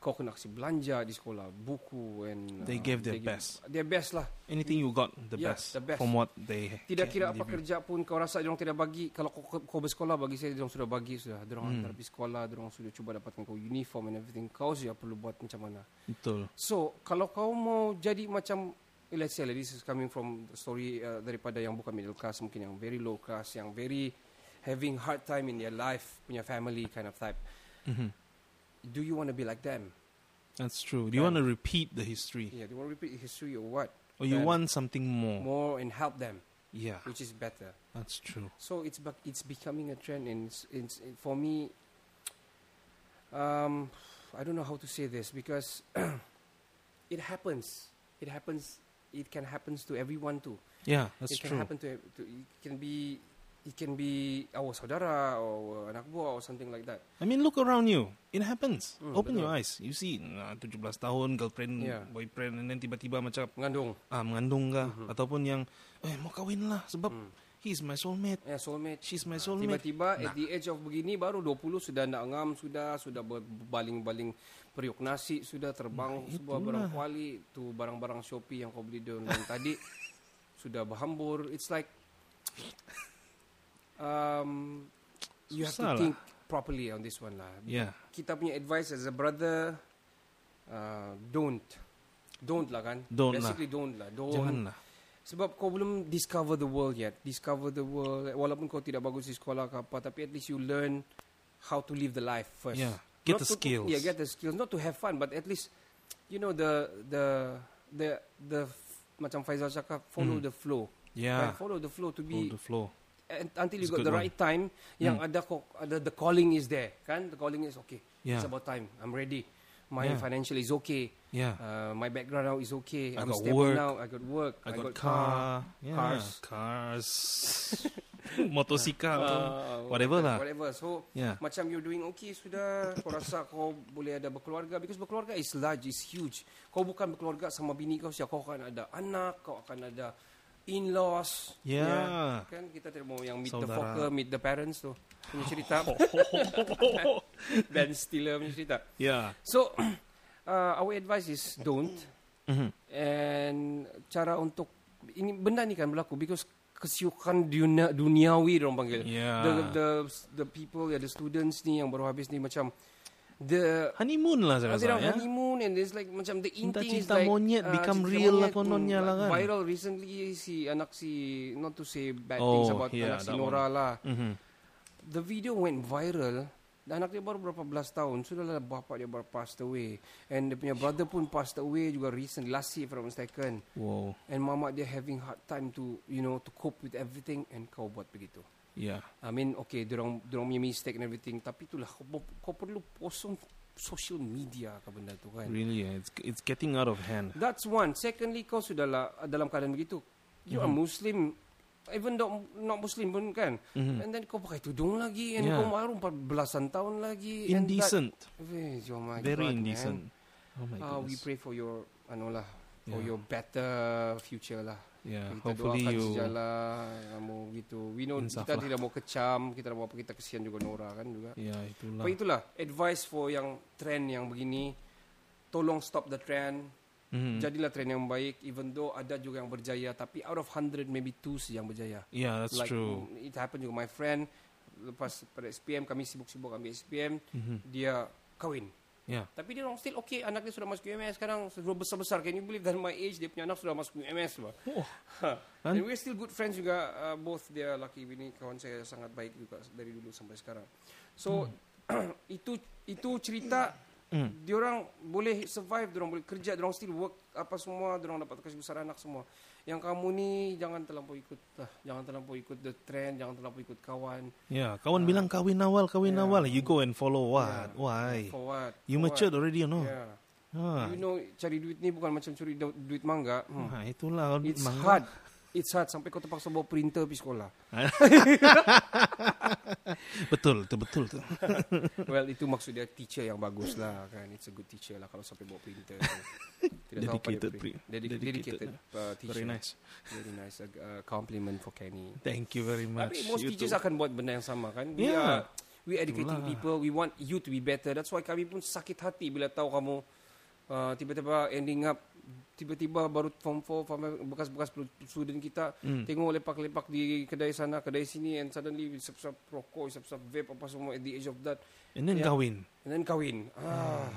kau kena kasih belanja di sekolah buku and They uh, gave their they give- best. their best lah Anything you got the Yeah, best the best. from what they tidak kira apa you. kerja pun kau rasa dia tidak bagi kalau kau, kau bersekolah bagi saya dia sudah bagi sudah dia orang Hmm. hantar pergi sekolah dia orang sudah cuba dapatkan kau uniform and everything kau saja perlu buat macam mana Betul. So kalau kau mau jadi macam let's say like this is coming from the story uh, daripada yang bukan middle class mungkin yang very low class yang very having hard time in their life punya family kind of type. Mhm. Do you want to be like them? That's true. Do you want to repeat the history Yeah, do you want to repeat the history or what? or you want something more? More and help them, Yeah, which is better. that's true. So it's it's becoming a trend and it's, it's it, for me. Um, I don't know how to say this because <clears throat> it happens. It happens. It can happens to everyone too. Yeah, that's it can happen to, to it can be it can be our saudara or anak buah or something like that. I mean, look around you. It happens. Hmm, Open betul. your eyes. You see, uh, 17 tahun, girlfriend, Yeah. boyfriend, and then tiba-tiba macam Mengandung. ah, mengandung kah? Mhm. Ataupun yang, eh, mau kahwin lah. Sebab Hmm. he's my soulmate. Ya soulmate. She's my Ah, soulmate. Tiba-tiba Nah. at the age of begini baru 20 sudah nak ngam sudah sudah berbaling-baling periuk nasi sudah terbang Nah, sebuah barang kuali tu barang-barang Shopee yang kau beli yang tadi <laughs> sudah berhambur. It's like um you have to Susah lah. think properly on this one lah. Yeah. kita punya advice as a brother uh, don't don't lah kan Don't lah. basically don't lah don't Janganlah. sebab kau belum discover the world yet discover the world walaupun kau tidak bagus di sekolah ke apa tapi at least you learn how to live the life first Yeah. Get Not the to- skills. yeah get the skills not to have fun but at least you know the the the the f- macam Faizal cakap follow Mm. the flow Yeah. Kan? follow the flow to Follow be the flow. And until you It's got the one. right time yang Mm. ada kok ada the calling is there kan the calling is okay Yeah. it's about time i'm ready my Yeah. financial is okay Yeah. uh, my background now is okay I i'm got stable work. now i got work I got, car. Yeah. cars. Cars. <laughs> Motosikal. uh, whatever lah. whatever so Yeah. macam you're doing okay sudah kau rasa kau boleh ada berkeluarga because berkeluarga is large is huge kau bukan berkeluarga sama bini kau siapa kau akan ada anak kau akan ada in-laws Yeah. kan kita tidak mau yang meet the Saudara. fucker meet the parents tu punya <laughs> cerita <laughs> Ben Stiller punya cerita Yeah. so <clears throat> uh, our advice is don't Mhm. and cara untuk ini benda ni kan berlaku because kesiukan dunia duniawi orang panggil Yeah. the the the people ya the students ni yang baru habis ni macam the honeymoon lah saya rasa ya. honeymoon and there's like macam the in thing is like monyet ah, become cinta real lah monyet kononnya lah kan. Viral recently si anak si not to say bad Oh, things about yeah, anak si Nora lah. Mhm. The video went viral. Dan anak dia baru berapa belas tahun Sudahlah bapak dia baru passed away And dia punya brother pun passed away juga recent Last year if I'm not mistaken Wow. And mama dia having hard time to You know To cope with everything And kau buat begitu Yeah. I mean okay Diorang, diorang punya mistake and everything Tapi itulah Kau, kau perlu posong social media ke benda tu kan Really, yeah. it's it's getting out of hand. That's one. Secondly, kau sudahlah dalam keadaan begitu. You are Mhm. Muslim. Even though not Muslim pun kan. Mhm. And then kau pakai tudung lagi. And Yeah. kau baru empat belasan tahun lagi. and Indecent. That, eh, oh my Very God, indecent. Man. Oh my Uh, we pray for your, ano lah, for Yeah. your better future lah. Yeah. Kita Hopefully doakan you. sejalah kamu gitu. We know Insaf kita lah. tidak mau kecam, kita tidak mau apa kita kesian juga Nora kan juga. Yeah, itulah. Tapi itulah advice for yang trend yang begini. Tolong stop the trend. Mhm. Jadilah trend yang baik even though ada juga yang berjaya tapi out of 100 maybe 2 yang berjaya. Yeah, that's like true. mm, it happened juga my friend lepas pada SPM kami sibuk-sibuk ambil SPM Mhm. dia kahwin. Yeah. Tapi dia orang still okay. Anak dia sudah masuk UMS sekarang. Sudah besar-besar. Can you believe that my age, dia punya anak sudah masuk UMS. Oh. And we're still good friends juga. Uh, both dia laki bini kawan saya sangat baik juga dari dulu sampai sekarang. So <clears throat> itu itu cerita Hmm. diorang boleh survive, diorang boleh kerja, diorang still work apa semua, diorang dapat kasih besar anak semua. Yang kamu ni jangan terlampau ikut lah, jangan terlampau ikut the trend, jangan terlampau ikut kawan. Yeah, kawan bilang kawin awal, kawin Yeah. awal. You go and follow what? Yeah. Why? For what? You For matured what? already, you know. Yeah. Ah. You know cari duit ni bukan macam curi du- duit mangga. Hmm. Ah, itulah It's mangga. hard. It's hard sampai kau terpaksa bawa printer pergi sekolah. <laughs> Betul, itu betul tu. <laughs> well, itu maksud dia teacher yang bagus lah kan. It's a good teacher lah kalau sampai bawa printer. <laughs> Tidak tahu Dedicated print. pri- Dedicated, dedicated. uh, teacher. Very nice. Very nice. A, a compliment for Kenny. Thank you very much. Tapi most You teachers too. akan buat benda yang sama kan. We Yeah. are we educating Itulah. people. We want you to be better. That's why kami pun sakit hati bila tahu kamu uh, tiba-tiba ending up tiba-tiba baru form 4 form bekas-bekas student kita Hmm. tengok lepak-lepak di kedai sana kedai sini and suddenly isap-isap rokok isap-isap vape apa semua at the age of that And then Yeah. kawin. and then kahwin ah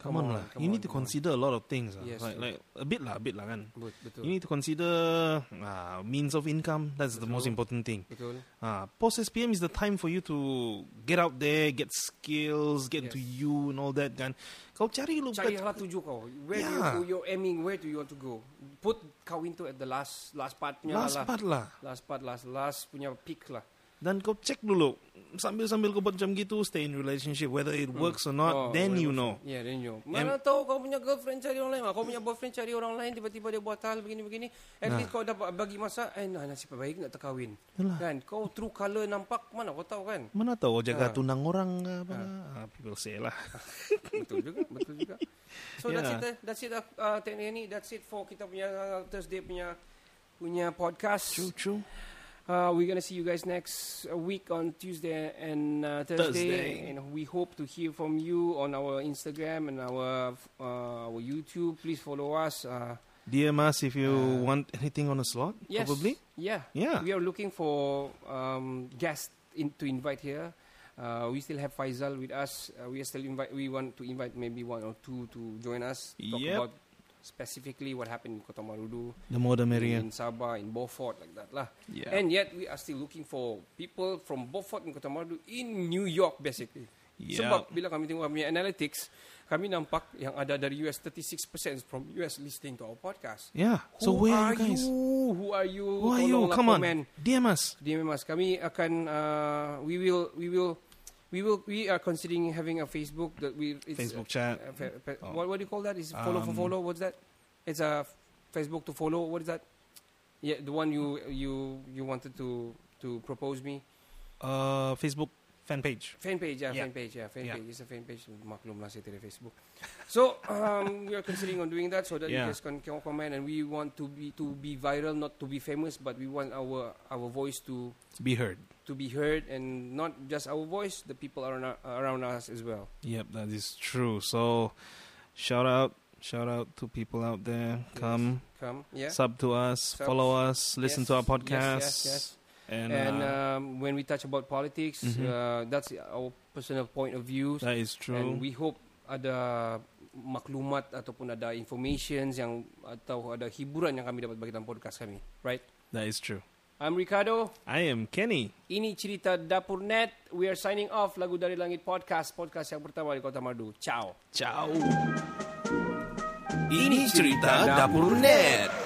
Come, on, lah. come You on, need to come on. consider a lot of things. lah. Yes, like, like a bit lah, a bit lah kan. Bet- betul You need to consider uh, means of income. That's the most Betul. important thing. betul Uh, Post SPM is the time for you to get out there, get skills, get Yes. to you and all that kan. Kau cari lu cari lah tuju kau where do Yeah. you you're aiming where do you want to go put kahwin tu at the last last partnya last lah part lah. last part last last punya peak lah Dan kau check dulu sambil-sambil kau buat macam gitu, stay in relationship whether it works or not. Oh, then you know. Yeah, then you know. Mana tahu kau punya girlfriend cari orang lain, kau punya boyfriend cari orang lain, tiba-tiba dia buat hal begini-begini. At Nah. least kau dapat bagi masa, eh nah, nasib baik nak terkahwin. Yalah. Kan, kau true color nampak, mana kau tahu kan? Mana tahu kau jaga Ah. tunang orang ke apa. Ah, people say lah. <laughs> betul juga, betul juga. So that's Yeah. it, eh. that's it, uh, uh, teknik ni, that's it for kita punya uh, Thursday punya punya podcast. True, true. Uh, we're gonna see you guys next uh, week on Tuesday and uh, Thursday. Thursday. and we hope to hear from you on our Instagram and our uh, our YouTube. Please follow us. Uh, DM us if you Uh, want anything on a slot. yes, Probably. Yeah, Yeah. we are looking for um, guests in, to invite here. Uh, we still have Faisal with us. Uh, we are still invite. We want to invite maybe one or two to join us. Talk Yep. about specifically what happened in Kota Marudu, The more the merrier. in Sabah, in Beaufort, like that lah. Yeah. And yet we are still looking for people from Beaufort and Kota Marudu in New York basically. Yeah. Sebab bila kami tengok kami punya analytics, kami nampak yang ada dari US 36% from US listening to our podcast. Yeah. So where are you guys? Who are you? Who are you? Come on. komen. DM us. DM us. Kami akan uh, we will we will we will we are considering having a Facebook that we it's, Facebook chat. fa- fa- Oh. what what do you call that? Is follow for Um, follow? What's that? It's a Facebook to follow. What is that? Yeah, the one you you you wanted to to propose me. Uh, Facebook fan page. Fan page, yeah, Yeah. fan page, yeah, fan Yeah. page. It's a fan page. Maklum lah saya Facebook. So um, we are considering on doing that so that Yeah. you guys can, can comment and we want to be to be viral, not to be famous, but we want our our voice to Be heard. To be heard and not just our voice, the people around around us as well. Yep, that is true. So, shout out, shout out to people out there. Come, Come, yeah. sub to us, Sub. follow us, listen Yes, to our podcast. Yes, yes. And, And, uh, um, when we touch about politics, Mhm. uh, that's our personal point of view. that is true. And we hope ada maklumat ataupun ada informations yang atau ada hiburan yang kami dapat bagi dalam podcast kami. Right? that is true. I'm Ricardo. I am Kenny. Ini cerita Dapur Net. We are signing off Lagu Dari Langit Podcast. Podcast yang pertama di Kota Madu. Ciao. Ciao. Ini cerita Dapur Net.